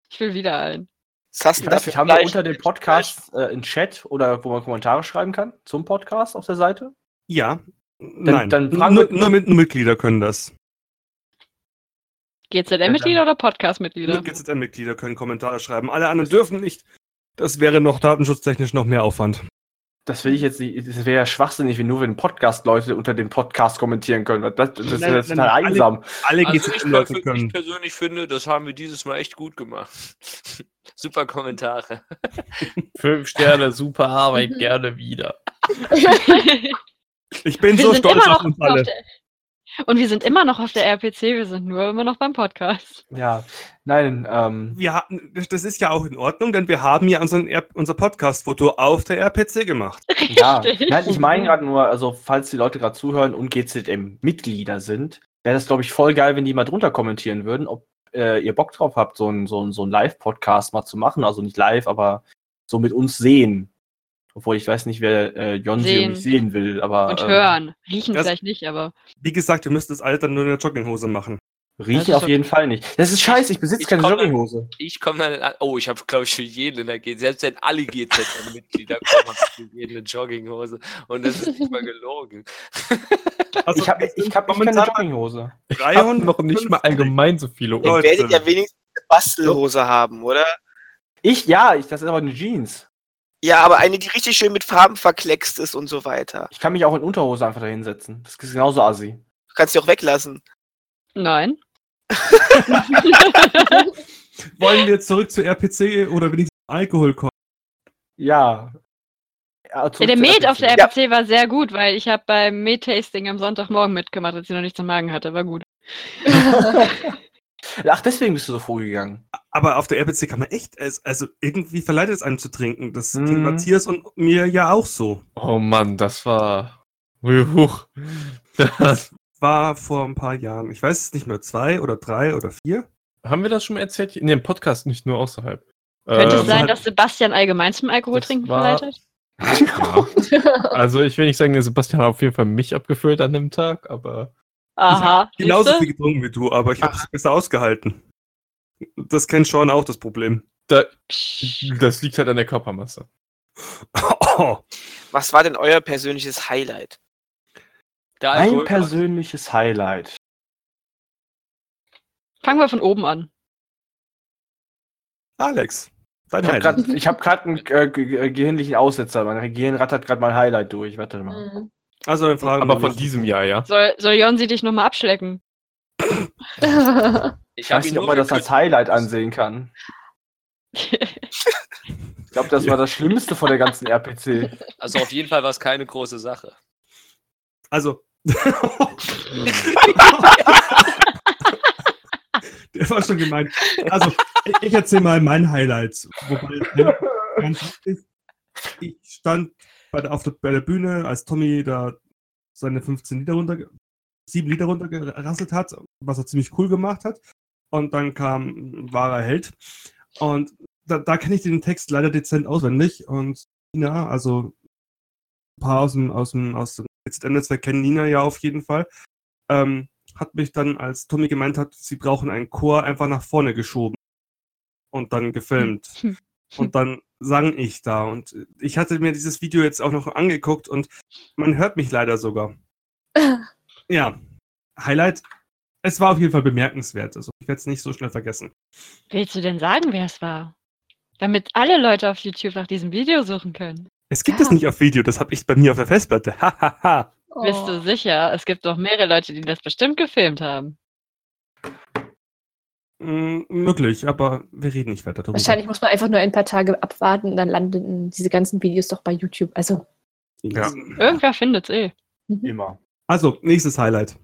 Ich will wieder einen. Was hast du Ich weiß dafür nicht, haben wir unter dem Podcast äh, einen Chat oder wo man Kommentare schreiben kann zum Podcast auf der Seite? Ja. Nein, dann nur, wir- nur, mit, nur Mitglieder können das. GZM-Mitglieder oder Podcast-Mitglieder? GZM-Mitglieder können Kommentare schreiben. Alle anderen dürfen nicht. Das wäre noch datenschutztechnisch noch mehr Aufwand. Das will ich jetzt nicht. Das wäre ja schwachsinnig, wenn nur wenn Podcast-Leute unter dem Podcast kommentieren können. Das, das ist Nein, ja nein, total alle- einsam. Alle Also ich, GZM-Leute ich können. persönlich finde, das haben wir dieses Mal echt gut gemacht. Super Kommentare. [LAUGHS] Fünf Sterne, super Arbeit, gerne wieder. [LAUGHS] Ich bin Wir so sind stolz immer auf noch uns auf alle. der, und wir sind immer noch auf der RPC, wir sind nur immer noch beim Podcast. Ja, nein, ähm, Wir hatten, das ist ja auch in Ordnung, denn wir haben ja unseren, R- unser Podcast-Foto auf der RPC gemacht. ja. Nein, ich meine gerade nur, also falls die Leute gerade zuhören und GZM-Mitglieder sind, wäre das, glaube ich, voll geil, wenn die mal drunter kommentieren würden, ob äh, ihr Bock drauf habt, so einen so ein- so ein Live-Podcast mal zu machen. Also nicht live, aber so mit uns sehen. Obwohl ich weiß nicht, wer äh, Jonsi Sehen. und mich sehen will, aber Und ähm, hören. Riechen das- vielleicht nicht, aber. Wie gesagt, wir müssen das alle dann nur in der Jogginghose machen. Das riechen ist auf okay. jeden Fall nicht. Das ist scheiße, ich besitze Ich keine komm- Jogginghose. Ich komme dann an. Oh, ich habe, glaube ich, für jeden in der GZ. Selbst wenn alle GZ-Mitglieder kommen, habe ich für jeden eine Jogginghose. Und das ist nicht mal gelogen. [LAUGHS] Also, Ich habe ich hab keine Jogginghose. Ich habe noch nicht mal 350. allgemein so viele Ihr Leute. werdet ja wenigstens eine Bastelhose haben, oder? Ich, ja, ich, das ist aber eine Jeans. Ja, aber eine, die richtig schön mit Farben verkleckst ist und so weiter. Ich kann mich auch in Unterhose einfach da hinsetzen. Das ist genauso assi. Du kannst sie auch weglassen. Nein. [LAUGHS] Wollen wir zurück zur RPC oder wenigstens Alkohol kommen? Ja. ja Ja, der Met auf der Ja. RPC war sehr gut, weil ich habe beim Met-Tasting am Sonntagmorgen mitgemacht, als ich noch nichts im Magen hatte. War gut. [LAUGHS] Ach, deswegen bist du so vorgegangen. Aber auf der RPC kann man echt, es- also irgendwie verleitet es einem zu trinken. Das Mhm. ging Matthias und mir ja auch so. Oh Mann, das war. Huch. [LAUGHS] Das, War vor ein paar Jahren. Ich weiß es nicht mehr, zwei oder drei oder vier. haben wir das schon mal erzählt? In dem Podcast, nicht nur außerhalb. Könnte es Ähm, sein, halt- dass Sebastian allgemein zum Alkoholtrinken war- verleitet? ja. [LAUGHS] Also ich will nicht sagen, der Sebastian hat auf jeden Fall mich abgefüllt an dem Tag, aber Aha. Genauso siehste? viel getrunken wie du, aber ich habe es besser ausgehalten. Das kennt Sean auch das Problem. da, das liegt halt an der Körpermasse. Oh, [LAUGHS] Was war denn euer persönliches Highlight? Der Mein persönliches Highlight. Fangen wir von oben an. Alex, dein Ich habe Highlight. gerade hab grad einen äh, ge- gehirnlichen Aussetzer. Mein Gehirn rattert gerade mein Highlight durch. Warte mal. Mhm. Also dann fragen Aber wir von diesem Jahr, ja. Soll, soll Jonsi dich nochmal abschlecken? [LAUGHS] Ich weiß nicht, ob man das als. Highlight ansehen kann. [LAUGHS] Ich glaube, das war das Schlimmste von der ganzen RPC. Also auf jeden Fall war es keine große Sache. Also. Der war schon gemeint. Also, ich- erzähle mal mein Highlight. Wobei ja, ganz wichtig, ich stand bei der, auf der, bei der Bühne, als Tommy da seine 15 Lieder runter sieben Lieder runtergerasselt hat, was er ziemlich cool gemacht hat. Und dann kam ein wahrer Held. Und da, da kenne ich den Text leider dezent auswendig. Und Nina, also ein paar aus dem, aus dem, aus dem Netzwerk kennen Nina ja auf jeden Fall, ähm, hat mich dann, als Tommy gemeint hat, sie brauchen einen Chor, einfach nach vorne geschoben und dann gefilmt. [LAUGHS] Und dann sang ich da. Und ich hatte mir dieses Video jetzt auch noch angeguckt und man hört mich leider sogar. [LAUGHS] Ja, Highlight. Es war auf jeden Fall bemerkenswert. Also ich werde es nicht so schnell vergessen. Willst du denn sagen, wer es war? Damit alle Leute auf YouTube nach diesem Video suchen können. Es gibt Ja. es nicht auf Video, das habe ich bei mir auf der Festplatte. Hahaha. Bist du sicher? Es gibt doch mehrere Leute, die das bestimmt gefilmt haben. Mm, möglich, aber wir reden nicht weiter darüber. Wahrscheinlich muss man einfach nur ein paar Tage abwarten und dann landen diese ganzen Videos doch bei YouTube. Also, Ja. Irgendwer findet's eh. Immer. Also, nächstes Highlight.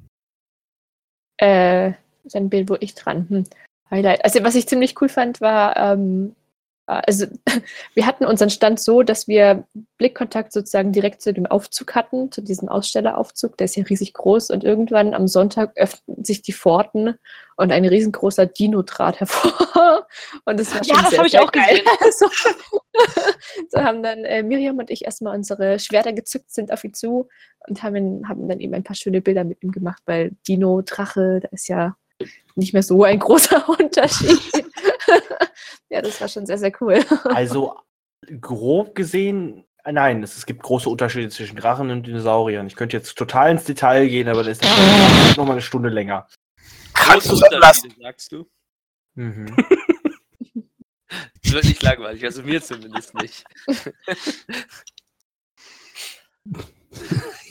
äh, dann bin wohl ich dran. Hm. Highlight. Also, was ich ziemlich cool fand, war, ähm, äh, also, [LAUGHS] wir hatten unseren Stand so, dass wir Blickkontakt sozusagen direkt zu dem Aufzug hatten, zu diesem Ausstelleraufzug. Der ist ja riesig groß und irgendwann am Sonntag öffnen sich die Pforten und ein riesengroßer Dino trat hervor. [LAUGHS] Und das war Ja, schon das sehr, hab ich auch geil. gesehen. [LAUGHS] so, so haben dann äh, Miriam und ich erstmal unsere Schwerter gezückt, sind auf ihn zu und haben, haben dann eben ein paar schöne Bilder mit ihm gemacht, weil Dino, Drache, da ist ja nicht mehr so ein großer Unterschied. [LAUGHS] ja, das war schon sehr, sehr cool. [LAUGHS] Also, grob gesehen, nein, es, es gibt große Unterschiede zwischen Drachen und Dinosauriern. Ich könnte jetzt total ins Detail gehen, aber das ist noch mal eine Stunde länger. Kannst du lassen? Sagst du? Mhm. Das wird nicht langweilig, also mir zumindest nicht. [LAUGHS]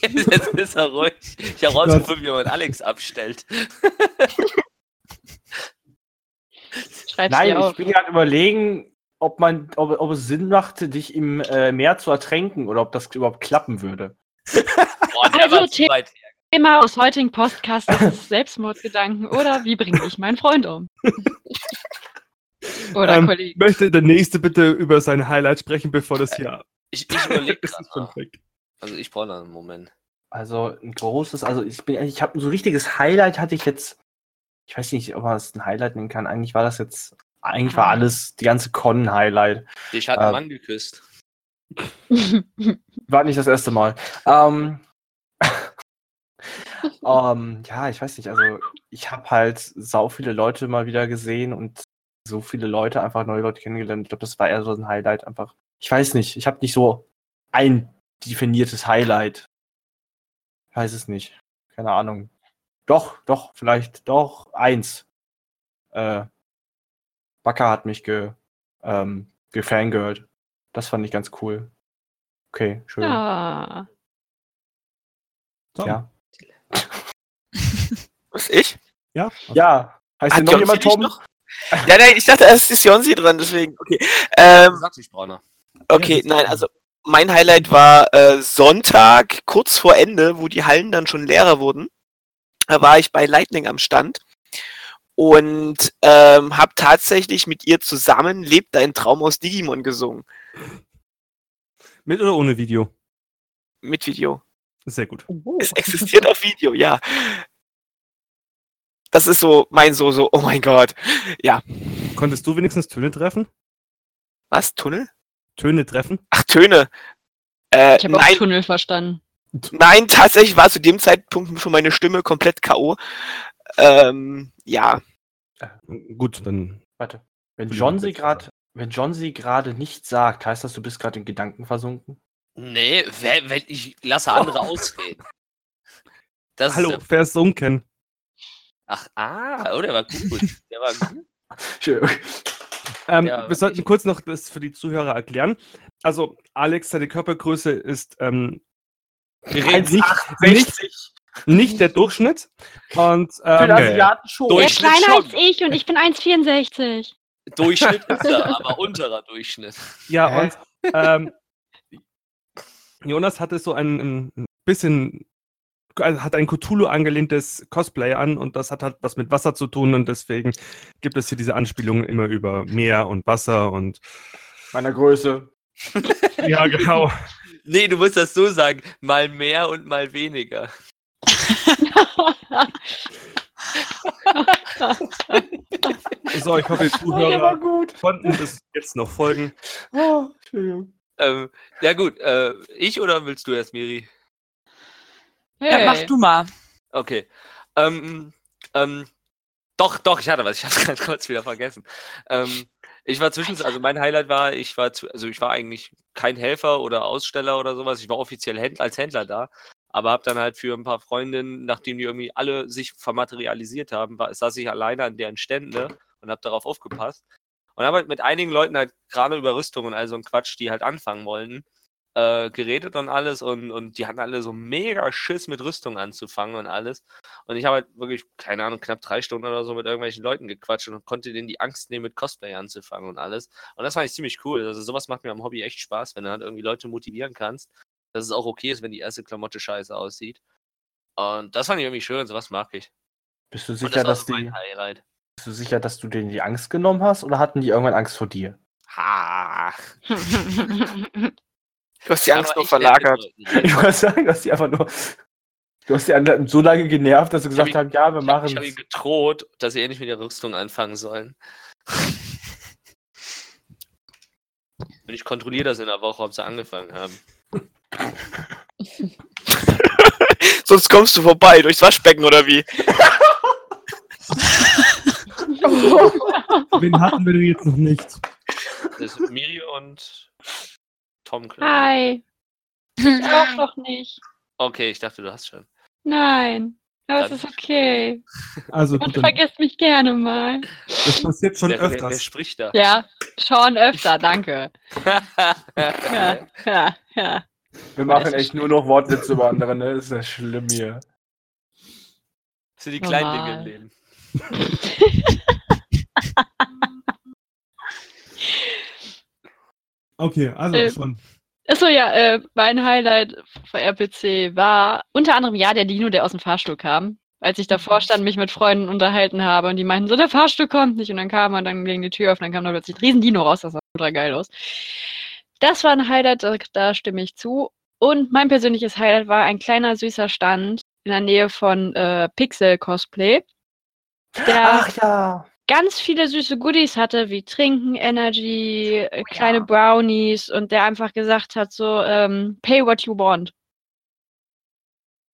Jetzt ist er ruhig. Ich habe rausgefunden, wie man Alex abstellt. [LAUGHS] Schreib's Nein, ich bin gerade überlegen, ob man, ob, ob es Sinn macht, dich im äh, Meer zu ertränken oder ob das überhaupt klappen würde. [LAUGHS] Boah, der Also, war zu weit her. Thema aus heutigen Podcast ist Selbstmordgedanken oder wie bringe ich meinen Freund um? [LAUGHS] Oder Ähm, Kollegen. Möchte der Nächste bitte über sein Highlight sprechen, bevor das hier. Ich, ich überlege gerade. Also ich brauche einen Moment. Also ein großes, also ich bin, ich habe so ein richtiges Highlight hatte ich jetzt. Ich weiß nicht, ob man das ein Highlight nennen kann. Eigentlich war das jetzt, eigentlich war alles die ganze Con Highlight. Dich hat ein Ähm, Mann geküsst. [LAUGHS] War nicht das erste Mal. Ähm, [LAUGHS] ähm, ja, ich weiß nicht. Also ich habe halt sau viele Leute mal wieder gesehen und so viele Leute einfach neue Leute kennengelernt. Ich glaube, das war eher so ein Highlight einfach. Ich weiß nicht. Ich habe nicht so ein definiertes Highlight. Ich weiß es nicht. Keine Ahnung. Doch, doch, vielleicht doch eins. Äh, Bakker hat mich ge, ähm, gefangirlt. Das fand ich ganz cool. Okay, schön. ja. Tom. [LAUGHS] Ja. Was, ich? Ja. Ja. Heißt denn noch jemand nicht Tom? noch? Ja, nein, ich dachte, erst ist Jonsi dran, deswegen. Okay, ähm, Brauner. okay nein, also mein Highlight war äh, Sonntag, kurz vor Ende, wo die Hallen dann schon leerer wurden. Da war ich bei Lightning am Stand und ähm, habe tatsächlich mit ihr zusammen Lebt dein Traum aus Digimon gesungen. Mit oder ohne Video? Mit Video. Sehr gut. Oh. Es existiert auf Video, ja. Das ist so mein so, so, oh mein Gott. Ja. Konntest du wenigstens Töne treffen? Was? Tunnel? Töne treffen? Ach, Töne. Äh, Ich habe auch Tunnel verstanden. Nein, [LAUGHS] tatsächlich war zu dem Zeitpunkt schon meine Stimme komplett K.O. Ähm, ja. Gut, dann. Warte. Wenn John sie bitte. gerade, wenn John sie gerade nicht sagt, heißt das, du bist gerade in Gedanken versunken? Nee, wer, wenn ich lasse andere ausreden. Das Hallo, Ist, versunken. ach, ah, oh, der war gut. Der war gut. [LAUGHS] Schön. Ähm, Ja, wir sollten ich- kurz noch das für die Zuhörer erklären. Also, Alex, seine Körpergröße ist ähm, nicht, nicht, 60. nicht der Durchschnitt. Und Für den ähm, Asiaten schon. Der ist kleiner schon. als ich und ich bin 1,64. Durchschnitt ist er, [LAUGHS] aber unterer Durchschnitt. ja, Hä? und ähm, Jonas hatte so ein, ein bisschen, also hat ein Cthulhu angelehntes Cosplay an und das hat halt was mit Wasser zu tun und deswegen gibt es hier diese Anspielungen immer über Meer und Wasser und Meiner Größe. ja, genau. Nee, du musst das so sagen. Mal mehr und mal weniger. [LAUGHS] So, ich hoffe, die Zuhörer konnten bis jetzt noch folgen. Oh, Entschuldigung. Ähm, ja gut, äh, ich oder willst du erst, Miri? Ja, mach du mal. Okay. Ähm, ähm, doch, doch, ich hatte was. Ich habe [LAUGHS] es kurz wieder vergessen. Ähm, ich war zwischen, also mein Highlight war, ich war, zu, also ich war eigentlich kein Helfer oder Aussteller oder sowas. Ich war offiziell Händler, als Händler da, aber habe dann halt für ein paar Freundinnen, nachdem die irgendwie alle sich vermaterialisiert haben, war, saß ich alleine an deren Stände und habe darauf aufgepasst und habe halt mit einigen Leuten halt gerade über Rüstung und all so ein Quatsch, die halt anfangen wollten, äh, geredet und alles und, und die hatten alle so mega Schiss mit Rüstung anzufangen und alles. Und ich habe halt wirklich, keine Ahnung, knapp drei Stunden oder so mit irgendwelchen Leuten gequatscht und konnte denen die Angst nehmen, mit Cosplay anzufangen und alles. Und das fand ich ziemlich cool. Also sowas macht mir am Hobby echt Spaß, wenn du halt irgendwie Leute motivieren kannst, dass es auch okay ist, wenn die erste Klamotte scheiße aussieht. Und das fand ich irgendwie schön, sowas mag ich. Bist du sicher, das dass so die, Highlight. bist du sicher, dass du denen die Angst genommen hast oder hatten die irgendwann Angst vor dir? Ha. [LAUGHS] [LAUGHS] Du hast die Angst Aber nur ich verlagert. Ich wollte sagen, du hast die einfach nur. Du hast die anderen so lange genervt, dass sie Ich gesagt haben, ja, wir Ich habe machen hab ihnen gedroht, dass sie endlich mit der Rüstung anfangen sollen. [LAUGHS] Und ich kontrolliere das in der Woche, ob sie angefangen haben. [LAUGHS] Sonst kommst du vorbei durchs Waschbecken oder wie? [LAUGHS] Wen hatten wir denn jetzt noch nicht? Das ist Miri und Tom. ich. Hi. Ich auch [LAUGHS] noch nicht. Okay, ich dachte, du hast schon. Nein. Aber es ist okay. Also Und gut, dann, vergesst mich gerne mal. das passiert schon wer, wer, wer öfters. spricht da? Ja, schon öfter, danke. [LAUGHS] Ja, ja, ja. Wir machen echt nur noch Wortwitze über andere, ne? Das ist ja schlimm hier. Das sind die kleinen Dinge Normal. im Leben. [LAUGHS] Okay, also Äh, schon. Achso, ja, äh, mein Highlight für RPC war unter anderem ja der Dino, der aus dem Fahrstuhl kam. Als ich davor stand, mich mit Freunden unterhalten habe und die meinten so, der Fahrstuhl kommt nicht. Und dann kam er dann gegen die Tür auf und dann kam da plötzlich ein riesen Dino raus. Das sah ultra geil aus. Das war ein Highlight, da, da stimme ich zu. Und mein persönliches Highlight war ein kleiner süßer Stand in der Nähe von äh, Pixel Cosplay, der Ach ja. Ganz viele süße Goodies hatte, wie Trinken, Energy, äh, kleine Brownies und der einfach gesagt hat, so, ähm, pay what you want.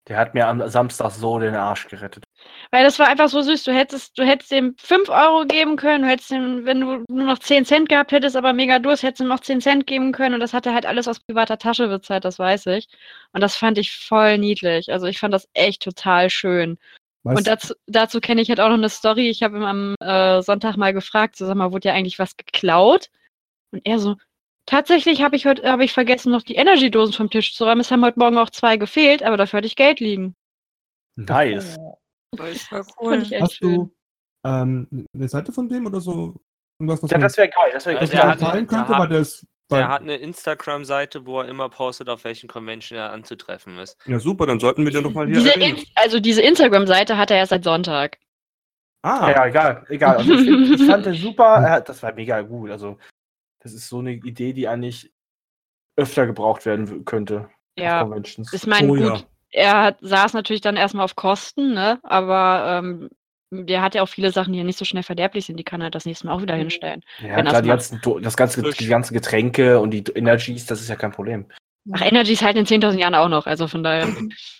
Der hat mir am Samstag so den Arsch gerettet. Weil das war einfach so süß. Du hättest, du hättest ihm 5 Euro geben können, du hättest ihm, wenn du nur noch 10 Cent gehabt hättest, aber mega Durst, hättest du ihm noch 10 Cent geben können und das hat er halt alles aus privater Tasche bezahlt, das weiß ich. Und das fand ich voll niedlich. Also ich fand das echt total schön. Was? Und dazu, dazu kenne ich halt auch noch eine Story. Ich habe ihm am äh, Sonntag mal gefragt, so, sag mal, wurde ja eigentlich was geklaut? Und er so, tatsächlich habe ich heute, habe ich vergessen, noch die Energy-Dosen vom Tisch zu räumen. Es haben heute Morgen auch zwei gefehlt, aber dafür hatte ich Geld liegen. Nice. Das war ich echt Hast schön. du ähm, eine Seite von dem oder so? Irgendwas, was Ja, das wäre geil. Das wäre Ja, hat- teilen der könnte, hat- weil der ist Bei, hat eine Instagram-Seite, wo er immer postet, auf welchen Convention er anzutreffen ist. Ja, super, dann sollten wir den doch mal hier Diese. In also diese Instagram-Seite hat er erst seit Sonntag. Ah, Ja, egal. egal. Also ich, ich fand den super. Er hat, das war mega gut. Also, das ist so eine Idee, die eigentlich öfter gebraucht werden könnte. auf Ja, Conventions. ich meine, oh gut, ja. er hat, saß natürlich dann erstmal auf Kosten, ne? Aber ähm, der hat ja auch viele Sachen, die ja nicht so schnell verderblich sind, die kann er das nächste Mal auch wieder hinstellen. Ja, wenn klar, das die ganzen, das ganze, die ganzen Getränke und die Energies, das ist ja kein Problem. Ach, Energy ist halt in 10.000 Jahren auch noch, also von daher.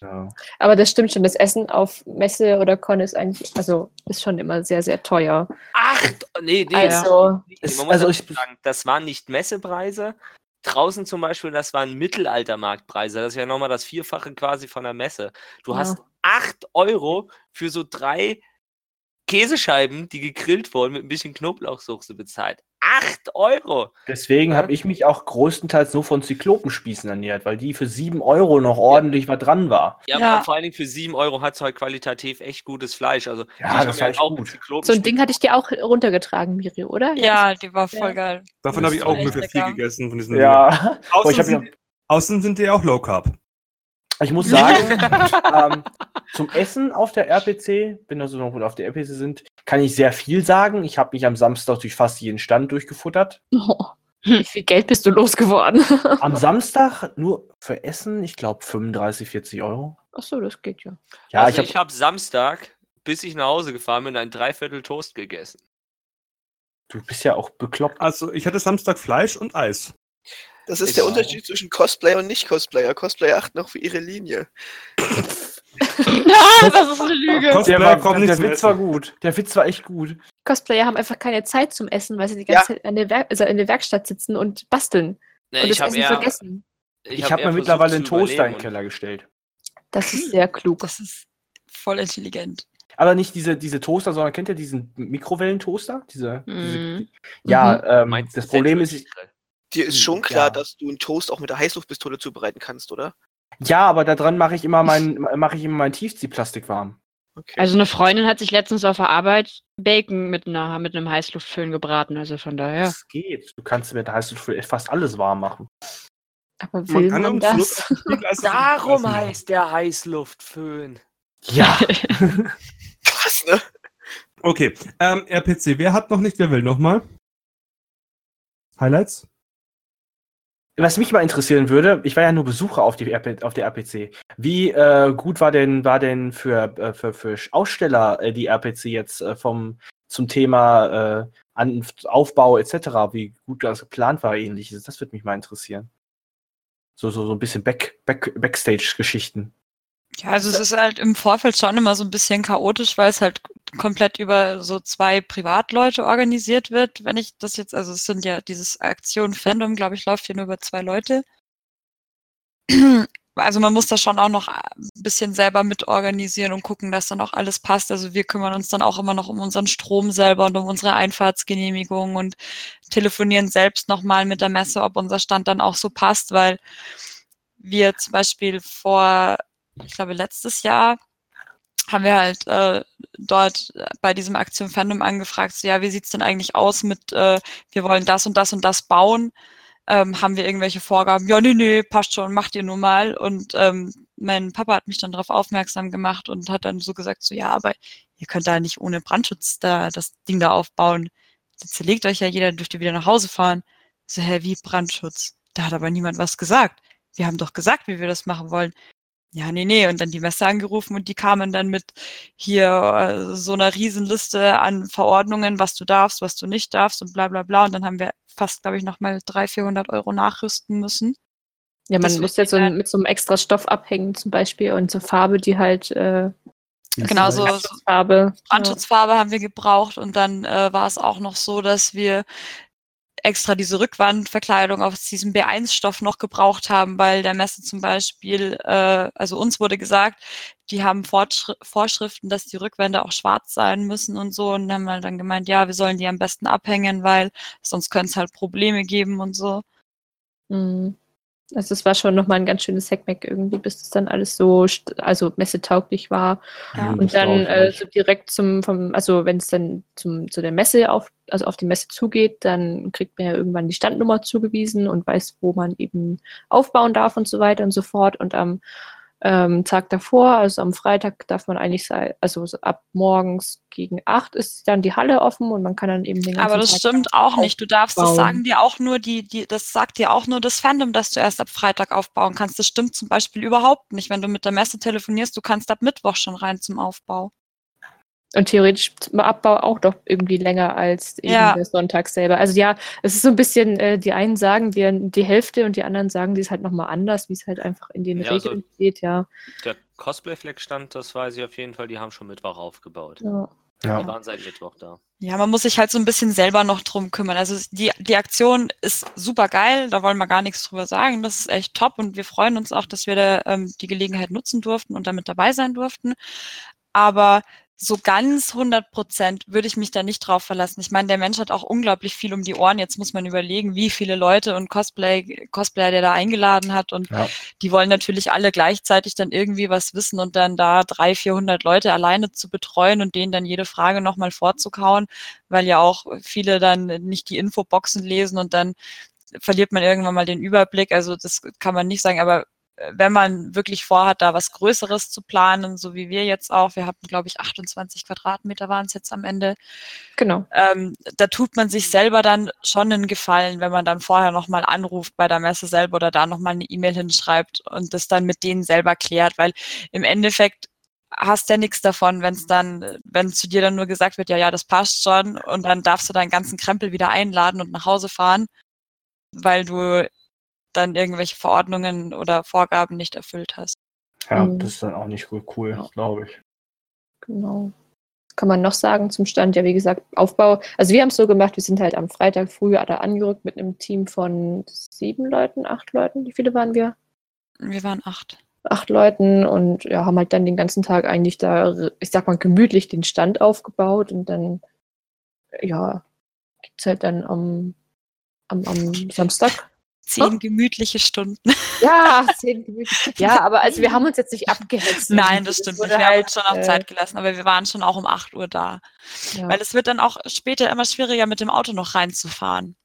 Ja. Aber das stimmt schon, das Essen auf Messe oder Con ist eigentlich, also ist schon immer sehr, sehr teuer. Ach, nee, nee. Also, Es- man muss also ich- sagen, das waren nicht Messepreise. Draußen zum Beispiel, das waren Mittelaltermarktpreise. Das ist ja nochmal das Vierfache quasi von der Messe. Du Ja. hast 8 Euro für so drei Käsescheiben, die gegrillt wurden, mit ein bisschen Knoblauchsoße bezahlt. 8 Euro! Deswegen Ja. habe ich mich auch größtenteils nur von Zyklopenspießen ernährt, weil die für 7 Euro noch ordentlich was dran war. Ja, Ja. vor allen Dingen für 7 Euro hat es halt qualitativ echt gutes Fleisch. Also, Ja, das war halt echt auch gut. So ein Ding hatte ich dir auch runtergetragen, Miri, oder? Ja, die war voll geil. davon habe ich auch ungefähr viel gegessen. Von diesen Ja, [LAUGHS] Außen, ja, sind, außen sind die auch Low Carb. ich muss sagen, [LAUGHS] ähm, zum Essen auf der RPC, wenn wir so noch auf der RPC sind, kann ich sehr viel sagen. Ich habe mich am Samstag durch fast jeden Stand durchgefuttert. Oh, Wie viel Geld bist du losgeworden? [LAUGHS] Am Samstag nur für Essen, ich glaube 35, 40 Euro. Achso, das geht ja. Ja, also ich habe habe Samstag, bis ich nach Hause gefahren bin, ein Dreiviertel Toast gegessen. Du bist ja auch bekloppt. Also ich hatte Samstag Fleisch und Eis. Das ist Ich der. Unterschied zwischen Cosplayer und Nicht-Cosplayer. Cosplayer achten auch für ihre Linie. [LAUGHS] [LAUGHS] Das ist eine Lüge. Cosplayer Der, war, kommt der Witz war Essen. gut. Der Witz war echt gut. Cosplayer haben einfach keine Zeit zum Essen, weil sie die Ja. ganze Zeit in der, Werk also in der Werkstatt sitzen und basteln Ne, und ich das habe Essen eher, vergessen. Ich, hab habe eher mir mittlerweile einen Toaster in den Keller gestellt. Das ist sehr klug. Das ist voll intelligent. Aber nicht diese, diese Toaster, sondern kennt ihr diesen Mikrowellentoaster? Diese, diese, Mhm. ja, ähm, Meinst das Problem ist? Dir ist Hm, schon klar, ja. dass du einen Toast auch mit der Heißluftpistole zubereiten kannst, oder? Ja, aber da dran mache ich immer mein, mache ich immer mein Tiefziehplastik warm. Okay. Also eine Freundin hat sich letztens auf der Arbeit Bacon mit, einer, mit einem Heißluftföhn gebraten. Also von daher. Das geht. Du kannst mit der Heißluft fast alles warm machen. Aber will man, am das? [LAUGHS] Spiegleisen Darum heißt der Heißluftföhn. Ja. [LAUGHS] Krass, ne? Okay, ähm, RPC, wer hat noch nicht, wer will nochmal? Highlights? Was mich mal interessieren würde, ich war ja nur Besucher auf, die auf der RPC. Wie äh, gut war denn, war denn für, äh, für, für Aussteller äh, die RPC jetzt äh, vom, zum Thema äh, An Aufbau etc., wie gut das geplant war, ähnliches? Das würde mich mal interessieren. So, so, so ein bisschen Back, Back, Backstage-Geschichten. Ja, also es ist halt im Vorfeld schon immer so ein bisschen chaotisch, weil es halt komplett über so zwei Privatleute organisiert wird. Wenn ich das jetzt, also es sind ja dieses Aktion Fandom, glaube ich, läuft hier nur über zwei Leute. Also man muss da schon auch noch ein bisschen selber mitorganisieren und gucken, dass dann auch alles passt. Also wir kümmern uns dann auch immer noch um unseren Strom selber und um unsere Einfahrtsgenehmigung und telefonieren selbst nochmal mit der Messe, ob unser Stand dann auch so passt, weil wir zum Beispiel vor ich glaube, letztes Jahr haben wir halt äh, dort bei diesem Aktion Fandom angefragt, so, ja, wie sieht's denn eigentlich aus mit, äh, wir wollen das und das und das bauen? Ähm, haben wir irgendwelche Vorgaben? Ja, nee, nee, passt schon, macht ihr nur mal. Und ähm, mein Papa hat mich dann darauf aufmerksam gemacht und hat dann so gesagt, so, ja, aber ihr könnt da nicht ohne Brandschutz da das Ding da aufbauen. Dann zerlegt euch ja jeder, dürft ihr wieder nach Hause fahren. So, hä, wie Brandschutz? Da hat aber niemand was gesagt. Wir haben doch gesagt, wie wir das machen wollen. Ja, nee, nee. Und dann die Messe angerufen und die kamen dann mit hier äh, so einer Riesenliste an Verordnungen, was du darfst, was du nicht darfst und bla bla bla. Und dann haben wir fast, glaube ich, nochmal 300, 400 Euro nachrüsten müssen. Ja, man Das muss ja so ein, mit so einem extra Stoff abhängen zum Beispiel und so Farbe, die halt äh, Genau, so, so Farbe. Brandschutzfarbe haben wir gebraucht und dann äh, war es auch noch so, dass wir extra diese Rückwandverkleidung aus diesem B1-Stoff noch gebraucht haben, weil der Messe zum Beispiel, äh, also uns wurde gesagt, die haben Fortschri Vorschriften, dass die Rückwände auch schwarz sein müssen und so und haben halt dann gemeint, ja, wir sollen die am besten abhängen, weil sonst könnte es halt Probleme geben und so. Mhm. Also es war schon nochmal ein ganz schönes Hackmack irgendwie, bis das dann alles so, also messetauglich war. Ja. Und dann äh, so direkt zum, vom, also wenn es dann zum, zu der Messe auf, also auf die Messe zugeht, dann kriegt man ja irgendwann die Standnummer zugewiesen und weiß, wo man eben aufbauen darf und so weiter und so fort. Und am ähm, Tag davor, also am Freitag, darf man eigentlich sein, also so ab morgens gegen acht ist dann die Halle offen und man kann dann eben den ganzen Aber das Tag stimmt auch nicht. Du darfst, das sagen dir auch nur die, die, das sagt dir auch nur das Fandom, dass du erst ab Freitag aufbauen kannst. Das stimmt zum Beispiel überhaupt nicht. Wenn du mit der Messe telefonierst, du kannst ab Mittwoch schon rein zum Aufbau. Und theoretisch zum Abbau auch doch irgendwie länger als eben Ja. der Sonntag selber. Also ja, es ist so ein bisschen, äh, die einen sagen wir die Hälfte und die anderen sagen die ist halt nochmal anders, wie es halt einfach in den Ja, also- Regeln steht, ja. Der Cosplay-Fleck-Stand, das weiß ich auf jeden Fall, die haben schon Mittwoch aufgebaut. ja. Die Ja. waren seit Mittwoch da. Ja, man muss sich halt so ein bisschen selber noch drum kümmern. Also die, die Aktion ist super geil, da wollen wir gar nichts drüber sagen. Das ist echt top und wir freuen uns auch, dass wir da ähm, die Gelegenheit nutzen durften und damit dabei sein durften. Aber so ganz 100 Prozent würde ich mich da nicht drauf verlassen. Ich meine, der Mensch hat auch unglaublich viel um die Ohren. Jetzt muss man überlegen, wie viele Leute und Cosplay, Cosplayer der da eingeladen hat. Und Ja. die wollen natürlich alle gleichzeitig dann irgendwie was wissen und dann da 300, 400 Leute alleine zu betreuen und denen dann jede Frage nochmal vorzukauen, weil ja auch viele dann nicht die Infoboxen lesen und dann verliert man irgendwann mal den Überblick. Also das kann man nicht sagen, aber wenn man wirklich vorhat, da was Größeres zu planen, so wie wir jetzt auch, wir hatten, glaube ich, 28 Quadratmeter waren es jetzt am Ende, Genau. ähm, da tut man sich selber dann schon einen Gefallen, wenn man dann vorher nochmal anruft bei der Messe selber oder da nochmal eine E-Mail hinschreibt und das dann mit denen selber klärt, weil im Endeffekt hast ja nichts davon, wenn es dann, wenn zu dir dann nur gesagt wird, ja, ja, das passt schon und dann darfst du deinen ganzen Krempel wieder einladen und nach Hause fahren, weil du dann irgendwelche Verordnungen oder Vorgaben nicht erfüllt hast. Ja, Mhm. das ist dann auch nicht cool, cool Ja. glaube ich. Genau. Was kann man noch sagen zum Stand? Ja, wie gesagt, Aufbau. Also wir haben es so gemacht, wir sind halt am Freitag früh da angerückt mit einem Team von sieben Leuten, acht Leuten. Wie viele waren wir? Wir waren acht. Acht Leuten und ja, haben halt dann den ganzen Tag eigentlich da, ich sag mal, gemütlich den Stand aufgebaut und dann, ja, gibt's halt dann am, am, am Samstag. Zehn gemütliche Stunden. Ja, zehn gemütlich. [LAUGHS] Ja, aber also wir haben uns jetzt nicht abgehetzt. Nein, das stimmt nicht. Wir haben halt, uns schon auch äh, Zeit gelassen, aber wir waren schon auch um 8 Uhr da. Ja. Weil es wird dann auch später immer schwieriger, mit dem Auto noch reinzufahren.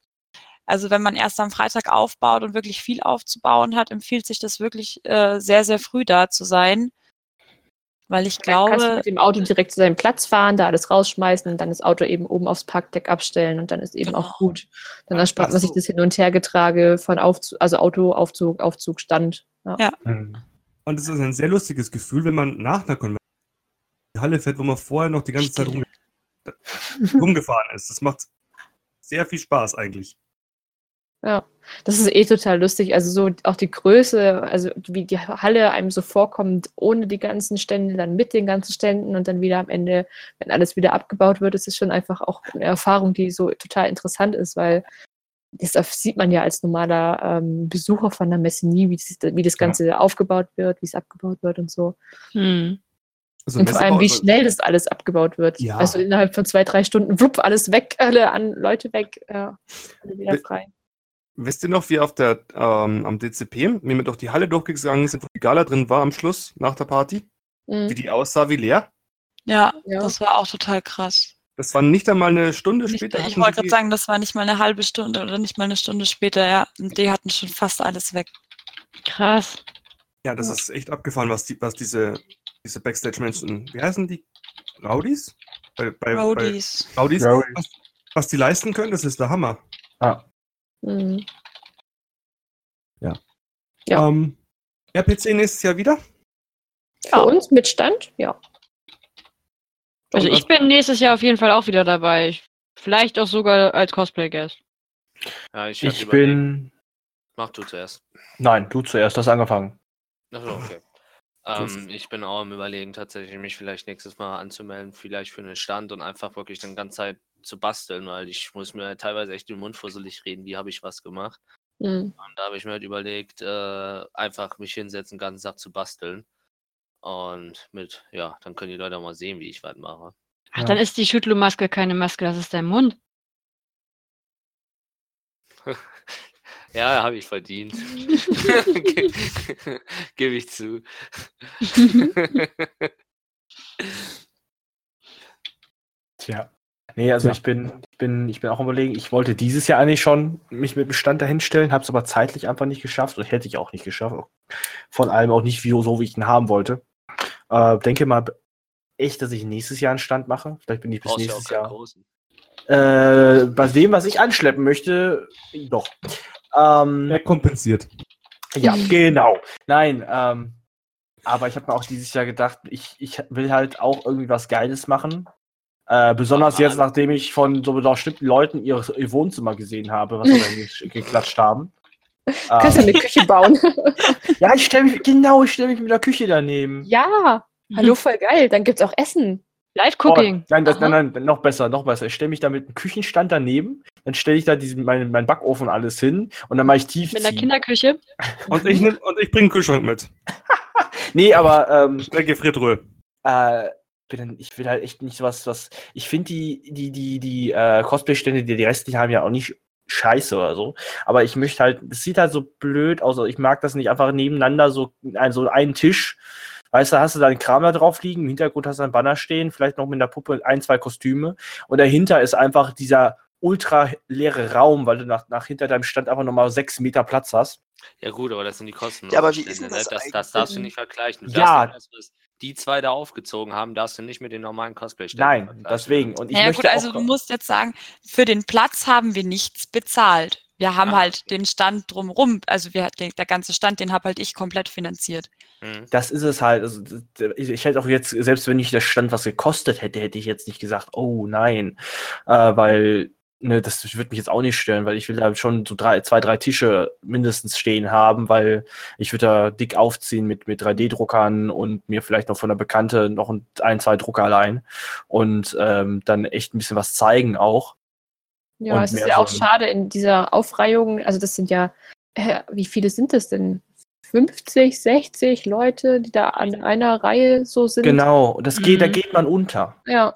Also wenn man erst am Freitag aufbaut und wirklich viel aufzubauen hat, empfiehlt sich das wirklich äh, sehr, sehr früh da zu sein. Weil ich Dann kannst du glaube, mit dem Auto direkt zu seinem Platz fahren, da alles rausschmeißen und dann das Auto eben oben aufs Parkdeck abstellen und dann ist eben Genau. auch gut. Dann erspart man sich das Hin- und Hergetrage von Aufzug, also Auto, Aufzug, Aufzug, Stand. Ja. Ja. Mhm. Und es ist ein sehr lustiges Gefühl, wenn man nach einer Konvention in die Halle fährt, wo man vorher noch die ganze Zeit rumge rumgefahren ist. Das macht sehr viel Spaß eigentlich. Das ist eh total lustig. Also so auch die Größe, also wie die Halle einem so vorkommt, ohne die ganzen Stände, dann mit den ganzen Ständen und dann wieder am Ende, wenn alles wieder abgebaut wird, ist es schon einfach auch eine Erfahrung, die so total interessant ist, weil das sieht man ja als normaler ähm, Besucher von der Messe nie, wie das, wie das Ganze aufgebaut wird, wie es abgebaut wird und so. Hm. Also Und vor allem, wie Messebau- schnell das alles abgebaut wird. Ja. Also innerhalb von zwei, drei Stunden, wupp, alles weg, [LAUGHS] alle an Leute weg, ja, alle wieder Be- frei. Wisst ihr noch, wie auf der, ähm, am DCP, wie wir durch die Halle durchgegangen sind, wo die Gala drin war am Schluss, nach der Party? Mhm. Wie die aussah, wie leer? ja, Ja. das war auch total krass. Das war nicht einmal eine Stunde Nicht, später. ich wollte gerade sagen, das war nicht mal eine halbe Stunde oder nicht mal eine Stunde später, ja. Und die hatten schon fast alles weg. Krass. Ja, das Ja. ist echt abgefahren, was, die, was diese, diese Backstage-Menschen, wie heißen die? Rowdies? Bei, bei, Roadies. Bei Rowdies, Rowdies. Was, was die leisten können, das ist der Hammer. Ah, Mhm. Ja. Ähm, RPC nächstes Jahr wieder? Für uns mit Stand, ja. Also ich bin nächstes Jahr auf jeden Fall auch wieder dabei. Ich- Vielleicht auch sogar als Cosplay-Guest. Ja, ich, ich bin. Mach du zuerst. Nein, du zuerst, hast angefangen. Achso, okay. [LAUGHS] Ähm, ich bin auch am überlegen, tatsächlich mich vielleicht nächstes Mal anzumelden, vielleicht für einen Stand und einfach wirklich dann ganze Zeit zu basteln, weil ich muss mir teilweise echt den Mund fusselig reden, wie habe ich was gemacht. Mhm. Und da habe ich mir halt überlegt, äh, einfach mich hinsetzen, den ganzen Tag zu basteln. Und mit, ja, dann können die Leute auch mal sehen, wie ich was mache. Ach, Ja. dann ist die Schüttlu-Maske keine Maske, das ist dein Mund. [LAUGHS] Ja, habe ich verdient. [LAUGHS] Gebe ich zu. [LAUGHS] Tja. Nee, also Ja. ich bin, ich bin, ich bin auch überlegen, ich wollte dieses Jahr eigentlich schon mich mit dem Stand dahinstellen, habe es aber zeitlich einfach nicht geschafft und hätte ich auch nicht geschafft. Von allem auch nicht wie, so, wie ich ihn haben wollte. Äh, denke mal echt, dass ich nächstes Jahr einen Stand mache. Vielleicht bin ich bis nächstes Jahr. Äh, bei dem, was ich anschleppen möchte, doch. Ähm, Er kompensiert. ja, genau. Nein, ähm, aber ich habe mir auch dieses Jahr gedacht, ich, ich will halt auch irgendwie was Geiles machen. Äh, besonders mal. jetzt, nachdem ich von so bestimmten Leuten ihr, ihr Wohnzimmer gesehen habe, was sie [LAUGHS] geklatscht haben. Kannst du Ähm, eine Küche bauen? [LAUGHS] ja, ich stelle mich, genau, ich stelle mich mit der Küche daneben. ja, hallo, [LAUGHS] voll geil. Dann gibt's auch Essen. Live-Cooking. Oh, nein, das, nein, nein, noch besser, noch besser. Ich stelle mich da mit einem Küchenstand daneben, dann stelle ich da diesen, meinen, meinen Backofen alles hin und dann mache ich tief. Mit einer Kinderküche. Und ich, nehm, und ich bringe einen Kühlschrank mit. Nee, aber ähm, Gefriertruhe. äh, bin, ich will halt echt nicht was, was. Ich finde die, die, die, die äh, Cosplay-Stände, die die restlichen haben, ja auch nicht scheiße oder so. Aber ich möchte halt, es sieht halt so blöd aus. Also ich mag das nicht einfach nebeneinander, so ein, so einen Tisch. Weißt du, hast du da einen Kram da drauf liegen, im Hintergrund hast du einen Banner stehen, vielleicht noch mit einer Puppe ein, zwei Kostüme. Und dahinter ist einfach dieser ultra leere Raum, weil du nach, nach hinter deinem Stand einfach nochmal sechs Meter Platz hast. Ja gut, aber das sind die Kosten. Ja, aber wie ist denn das das, eigentlich? das darfst du nicht vergleichen. Du Ja. darfst das, die zwei da aufgezogen haben, darfst du nicht mit den normalen cosplay Nein, deswegen. Und ich Ja, möchte gut, also du musst jetzt sagen, für den Platz haben wir nichts bezahlt. Wir haben Ah, halt den Stand drumrum, also wir, den, der ganze Stand, den habe halt ich komplett finanziert. Mhm. Das ist es halt. Also, ich, ich hätte auch jetzt, selbst wenn ich der Stand was gekostet hätte, hätte ich jetzt nicht gesagt, oh nein. Äh, weil, ne, das würde mich jetzt auch nicht stören, weil ich will da schon so drei, zwei, drei Tische mindestens stehen haben, weil ich würde da dick aufziehen mit, mit 3D-Druckern und mir vielleicht noch von der Bekannte noch ein, ein zwei Drucker allein und ähm, dann echt ein bisschen was zeigen auch. Ja, es ist ja auch so- schade in dieser Aufreihung. Also, das sind ja, äh, wie viele sind das denn? 50, 60 Leute, die da an einer Reihe so sind. Genau, das geht, da Mhm. geht man unter. Ja,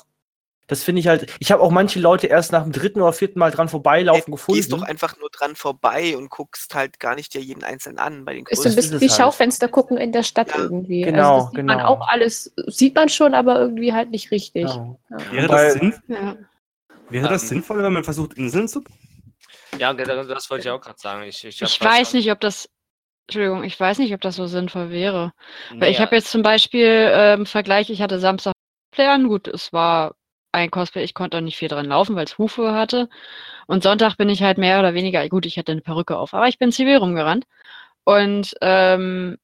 Das finde ich halt. Ich habe auch manche Leute erst nach dem dritten oder vierten Mal dran vorbeilaufen Du gefunden. gehst doch einfach nur dran vorbei und guckst halt gar nicht dir jeden einzelnen an. Bei den ist so ein bisschen wie halt. Schaufenster gucken in der Stadt Ja, irgendwie. genau, also das sieht man genau. auch alles, sieht man schon, aber irgendwie halt nicht richtig. Genau. Ja. Wäre, das, sinn, Ja. wäre das Ähm, sinnvoll, wenn man versucht, Inseln zu Ja, das, das wollte ich auch gerade sagen. Ich, ich, Ich weiß nicht, ob das. Entschuldigung, ich weiß nicht, ob das so sinnvoll wäre. Weil ich habe jetzt zum Beispiel ähm, Vergleich, ich hatte Samstag Playern, gut, es war ein Cosplay, ich konnte auch nicht viel dran laufen, weil es Hufe hatte. Und Sonntag bin ich halt mehr oder weniger, gut, ich hatte eine Perücke auf, aber ich bin zivil rumgerannt. Und ähm,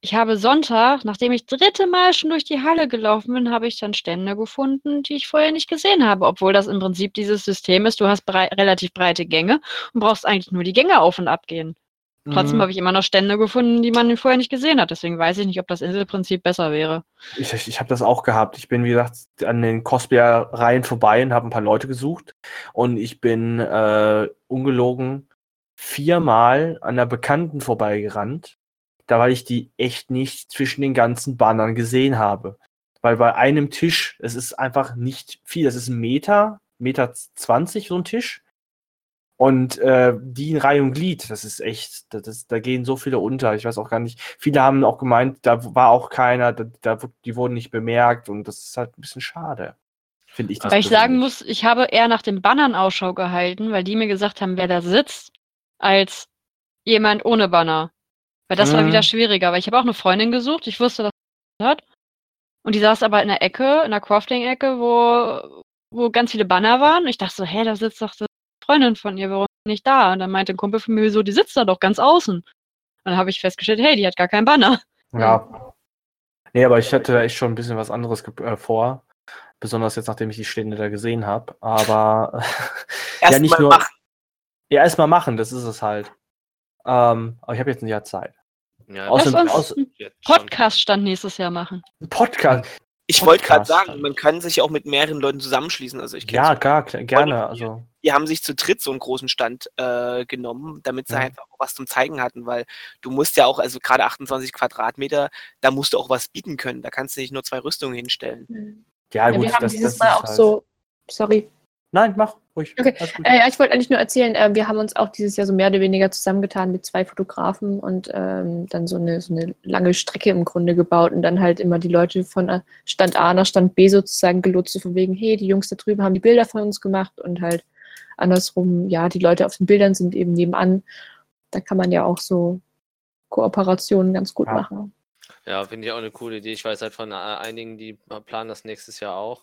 ich habe Sonntag, nachdem ich dritte Mal schon durch die Halle gelaufen bin, habe ich dann Stände gefunden, die ich vorher nicht gesehen habe, obwohl das im Prinzip dieses System ist, du hast brei relativ breite Gänge und brauchst eigentlich nur die Gänge auf und ab gehen. Trotzdem Mhm. habe ich immer noch Stände gefunden, die man vorher nicht gesehen hat. Deswegen weiß ich nicht, ob das Inselprinzip besser wäre. Ich, ich, habe das auch gehabt. Ich bin, wie gesagt, an den Cosplayer-Reihen vorbei und habe ein paar Leute gesucht. Und ich bin äh, ungelogen viermal an der Bekannten vorbeigerannt, da weil ich die echt nicht zwischen den ganzen Bannern gesehen habe. Weil bei einem Tisch, es ist einfach nicht viel. Das ist ein Meter, Meter 20 so ein Tisch. Und äh, die in Reihe und Glied, das ist echt, das ist, da gehen so viele unter. Ich weiß auch gar nicht. Viele haben auch gemeint, da war auch keiner, da, da, die wurden nicht bemerkt und das ist halt ein bisschen schade. Finde ich das. Weil ich sagen muss, ich habe eher nach den Bannern Ausschau gehalten, weil die mir gesagt haben, wer da sitzt, als jemand ohne Banner. Weil das war Mhm. wieder schwieriger, weil ich habe auch eine Freundin gesucht, ich wusste, dass sie hat. Und die saß aber in der Ecke, in der Crafting-Ecke, wo, wo ganz viele Banner waren. Und ich dachte so, hä, da sitzt doch die Freundin von ihr, warum nicht da? Und dann meinte ein Kumpel von mir so, die sitzt da doch ganz außen. Und dann habe ich festgestellt, hey, die hat gar keinen Banner. Ja. Nee, aber ich hatte da echt schon ein bisschen was anderes äh, vor. Besonders jetzt, nachdem ich die Stände da gesehen habe. Aber [LAUGHS] Erst nicht mal nur- machen. ja, erstmal machen, das ist es halt. Ähm, aber ich habe jetzt ein Jahr Zeit. Ja, Außer- Lass uns aus- einen jetzt schon. Podcast-Stand nächstes Jahr machen. Podcast. Ich wollte gerade sagen, man kann sich auch mit mehreren Leuten zusammenschließen. Also ich kenne Ja, gar, gerne. Also, die haben sich zu dritt so einen großen Stand äh, genommen, damit sie Ja. einfach auch was zum Zeigen hatten, weil du musst ja auch, also gerade 28 Quadratmeter, da musst du auch was bieten können. Da kannst du nicht nur zwei Rüstungen hinstellen. ja, Ja, gut, wir haben das, dieses das Mal auch halt- so, sorry, Nein, mach ruhig. Okay, Alles gut. Äh, ja, ich wollte eigentlich nur erzählen, äh, wir haben uns auch dieses Jahr so mehr oder weniger zusammengetan mit zwei Fotografen und ähm, dann so eine, so eine lange Strecke im Grunde gebaut und dann halt immer die Leute von äh, Stand A nach Stand B sozusagen gelotst, so von wegen, hey, die Jungs da drüben haben die Bilder von uns gemacht und halt andersrum, ja, die Leute auf den Bildern sind eben nebenan. Da kann man ja auch so Kooperationen ganz gut Ja. machen. Ja, finde ich auch eine coole Idee. Ich weiß halt von äh, einigen, die planen das nächstes Jahr auch,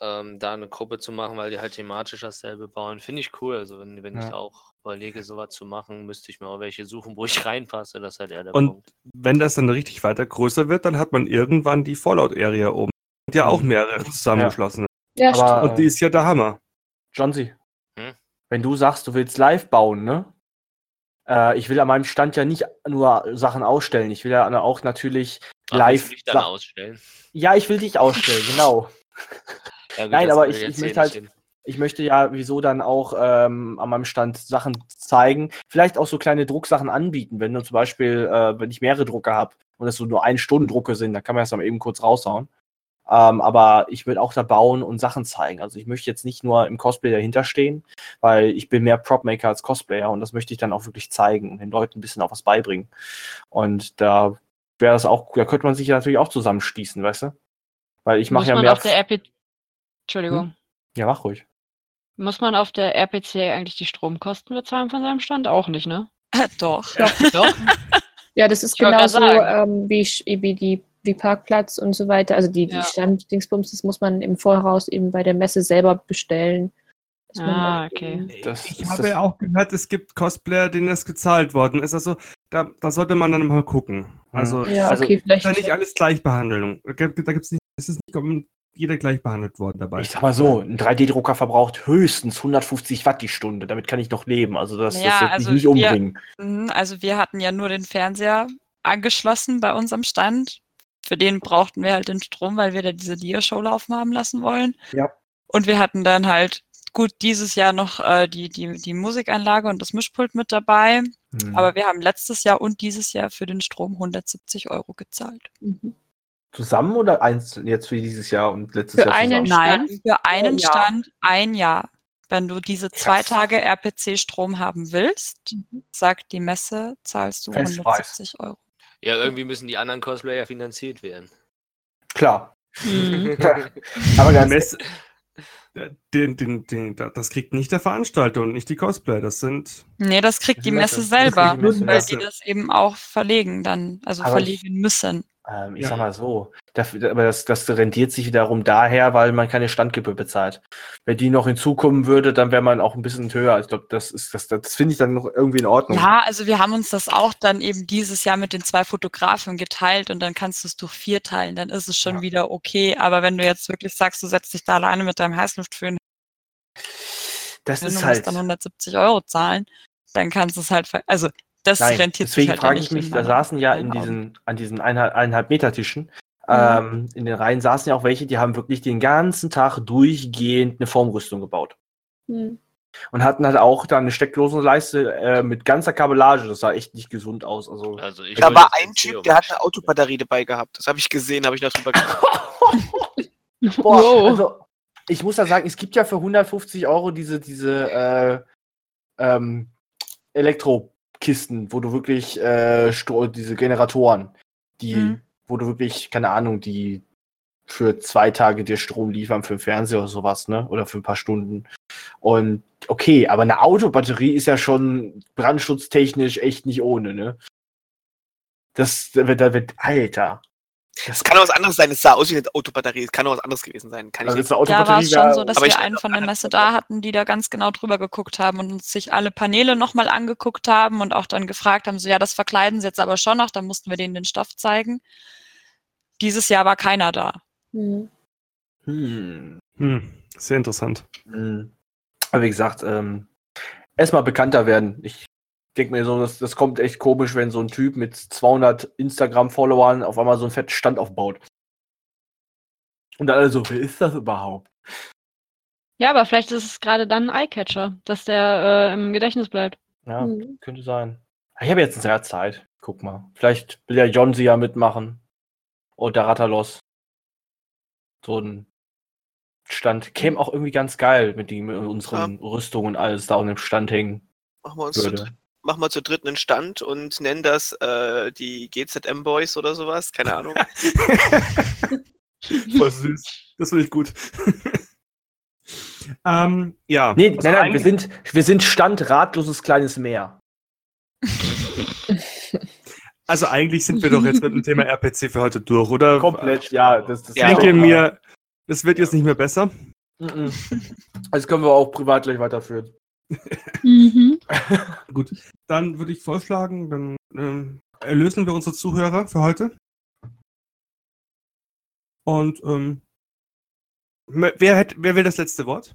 ähm, da eine Gruppe zu machen, weil die halt thematisch dasselbe bauen. Finde ich cool. Also wenn, wenn ich Ja. auch überlege, sowas zu machen, müsste ich mir auch welche suchen, wo ich [LAUGHS] reinpasse. Das ist halt eher der Und Punkt. wenn das dann richtig weiter größer wird, dann hat man irgendwann die Fallout-Area oben. Und ja auch mehrere zusammengeschlossen. Ja, Aber- Und die ist ja der Hammer. Johnsy, Hm? wenn du sagst, du willst live bauen, ne? Äh, ich will an meinem Stand ja nicht nur Sachen ausstellen. Ich will ja auch natürlich Ach, live. willst du dich dann ausstellen. ja, ich will dich ausstellen, [LAUGHS] genau. Ja, gut, Nein, aber ich- ich möchte halt- nicht hin. Ich möchte ja wieso dann auch ähm, an meinem Stand Sachen zeigen. Vielleicht auch so kleine Drucksachen anbieten. Wenn du zum Beispiel, äh, wenn ich mehrere Drucker habe und es so nur ein Stunden Drucke sind, dann kann man das dann eben kurz raushauen. Ähm, aber ich will auch da bauen und Sachen zeigen. Also ich möchte jetzt nicht nur im Cosplay dahinter stehen, weil ich bin mehr Prop-Maker als Cosplayer und das möchte ich dann auch wirklich zeigen und den Leuten ein bisschen auch was beibringen. Und da wäre das auch, da könnte man sich ja natürlich auch zusammenschließen, weißt du? Weil ich mache ja mehr. auf der RP Entschuldigung. Ja, mach ruhig. Muss man auf der RPC eigentlich die Stromkosten bezahlen von seinem Stand? Auch nicht, ne? Doch. [LAUGHS] Doch. Ja, das ist genauso ähm, wie, wie die wie Parkplatz und so weiter. Also die, die Ja. Standdingsbums, das muss man im Voraus eben bei der Messe selber bestellen. Ah, okay. Das, Ich habe das, ja auch gehört, es gibt Cosplayer, denen das gezahlt worden ist. Also da, da sollte man dann mal gucken. Also Ja, Also, okay, vielleicht. ist ja nicht alles Gleichbehandlung. Da gibt es nicht, es ist nicht jeder gleich behandelt worden dabei. ich sag mal so, ein 3D-Drucker verbraucht höchstens 150 Watt die Stunde. Damit kann ich noch leben. Also das, Ja, das wird also mich nicht wir- umbringen. Mhm, Also wir hatten ja nur den Fernseher angeschlossen bei uns am Stand. Für den brauchten wir halt den Strom, weil wir da diese Dia-Show laufen haben lassen wollen. Ja. Und wir hatten dann halt gut dieses Jahr noch äh, die, die, die Musikanlage und das Mischpult mit dabei. Hm. Aber wir haben letztes Jahr und dieses Jahr für den Strom 170 Euro gezahlt. Mhm. Zusammen oder einzeln jetzt für dieses Jahr und letztes Für Jahr einen zusammen? Nein, Stand für einen Jahr. Stand ein Jahr. Wenn du diese zwei Krass. Tage RPC-Strom haben willst, Mhm. sagt die Messe, zahlst du Festpreis. 170 Euro. Ja, irgendwie müssen die anderen Cosplayer finanziert werden. Klar. Mhm. [LAUGHS] Aber [LAUGHS] Die ganz Messe, den, den, den, das kriegt nicht der Veranstalter und nicht die Cosplayer. Das sind. Nee, das kriegt die Messe selber, die Messe, weil die das eben auch verlegen dann, also Aber verlegen müssen. Ähm, ich Ja. sag mal so, dafür, aber das, das rendiert sich wiederum daher, weil man keine Standgebühr bezahlt. Wenn die noch hinzukommen würde, dann wäre man auch ein bisschen höher. Ich glaube, das ist das, das finde ich dann noch irgendwie in Ordnung. Ja, also wir haben uns das auch dann eben dieses Jahr mit den zwei Fotografen geteilt und dann kannst du es durch vier teilen, dann ist es schon Ja. wieder okay. Aber wenn du jetzt wirklich sagst, du setzt dich da alleine mit deinem Heißluftföhn das ist und halt. musst dann 170 Euro zahlen, dann kannst du es halt, also das Nein, rentiert sich deswegen halt ja frage ich mich, in da saßen ja in diesen, an diesen eineinhalb, eineinhalb Meter Tischen, ähm, in den Reihen saßen ja auch welche, die haben wirklich den ganzen Tag durchgehend eine Formrüstung gebaut. Hm. Und hatten halt auch dann eine Steckdosenleiste äh, mit ganzer Kabellage. Das sah echt nicht gesund aus. Also, Also ich Da war ein Typ, der hat eine Autobatterie dabei gehabt. Das habe ich gesehen, habe ich noch drüber gesprochen. [LAUGHS] Boah, Wow. also ich muss da sagen, es gibt ja für 150 Euro diese, diese äh, ähm, Elektrokisten, wo du wirklich äh, diese Generatoren, die, Mhm. wo du wirklich, keine Ahnung, die für zwei Tage dir Strom liefern für den Fernseher oder sowas, ne? Oder für ein paar Stunden. Und okay, aber eine Autobatterie ist ja schon brandschutztechnisch echt nicht ohne, ne? Das da wird, da wird, Alter. Es kann auch was anderes sein. Es sah aus wie eine Autobatterie. Es kann auch was anderes gewesen sein. Kann ich Also jetzt eine Da war es schon so, dass aber wir ich- einen von der [LAUGHS] Messe da hatten, die da ganz genau drüber geguckt haben und uns sich alle Paneele nochmal angeguckt haben und auch dann gefragt haben, so ja, das verkleiden sie jetzt aber schon noch, dann mussten wir denen den Stoff zeigen. Dieses Jahr war keiner da. Hm. Hm. Hm, sehr interessant. Mhm. Aber wie gesagt, ähm, erstmal bekannter werden. Ich denke mir so, das, das kommt echt komisch, wenn so ein Typ mit 200 Instagram-Followern auf einmal so einen fetten Stand aufbaut. Und dann alle so, wer ist das überhaupt? Ja, aber vielleicht ist es gerade dann ein Eyecatcher, dass der äh, im Gedächtnis bleibt. Ja, Hm. könnte sein. Ich habe jetzt ein Jahr Zeit. Guck mal. Vielleicht will der John sie ja mitmachen. Oder Ratalos. So ein Stand. Käme auch irgendwie ganz geil mit, die, mit unseren Rüstungen und alles da an dem Stand hängen Machen wir uns zu würde. dritt, machen wir zu dritt einen Stand und nennen das äh, die GZM Boys oder sowas. Keine Ahnung. [LAUGHS] Voll süß. Das finde ich gut. [LAUGHS] ähm, ja. Nee, Also nein, nein, wir eigentlich- sind, wir sind Stand ratloses kleines Meer. [LAUGHS] Also eigentlich sind wir doch jetzt mit dem Thema RPC für heute durch, oder? Komplett, ja. Das, das Ich Ja. denke mir, das wird jetzt nicht mehr besser. Mhm. Das können wir auch privat gleich weiterführen. Mhm. [LAUGHS] Gut, dann würde ich vorschlagen, dann ähm, erlösen wir unsere Zuhörer für heute. Und ähm, wer, hätt, wer will das letzte Wort?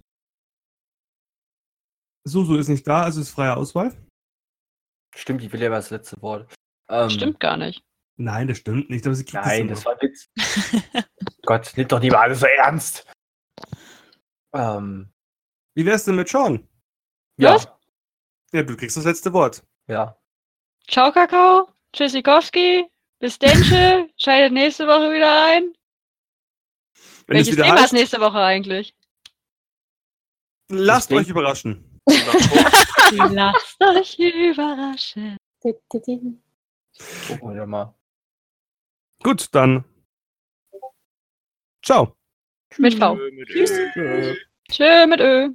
Susu ist nicht da, also ist freie Auswahl. Stimmt, ich will ja das letzte Wort. Ähm, Stimmt gar nicht. Nein, das stimmt nicht, aber sie kriegt Nein, das das war Witz. [LAUGHS] Gott, nimm doch nicht mal alles so ernst. Ähm, Wie wär's denn mit Sean? Ja. Was? Ja, du kriegst das letzte Wort. Ja. Ciao, Kakao. Tschüssikowski. Bis Densche. [LAUGHS] Schaltet nächste Woche wieder ein. Wenn es Welches wieder Thema heißt, ist nächste Woche eigentlich? lasst euch überraschen. [LAUGHS] Lasst euch überraschen. Gucken wir mal. Gut, dann. Ciao. Mit V. Tschüss. Tschö mit Ö.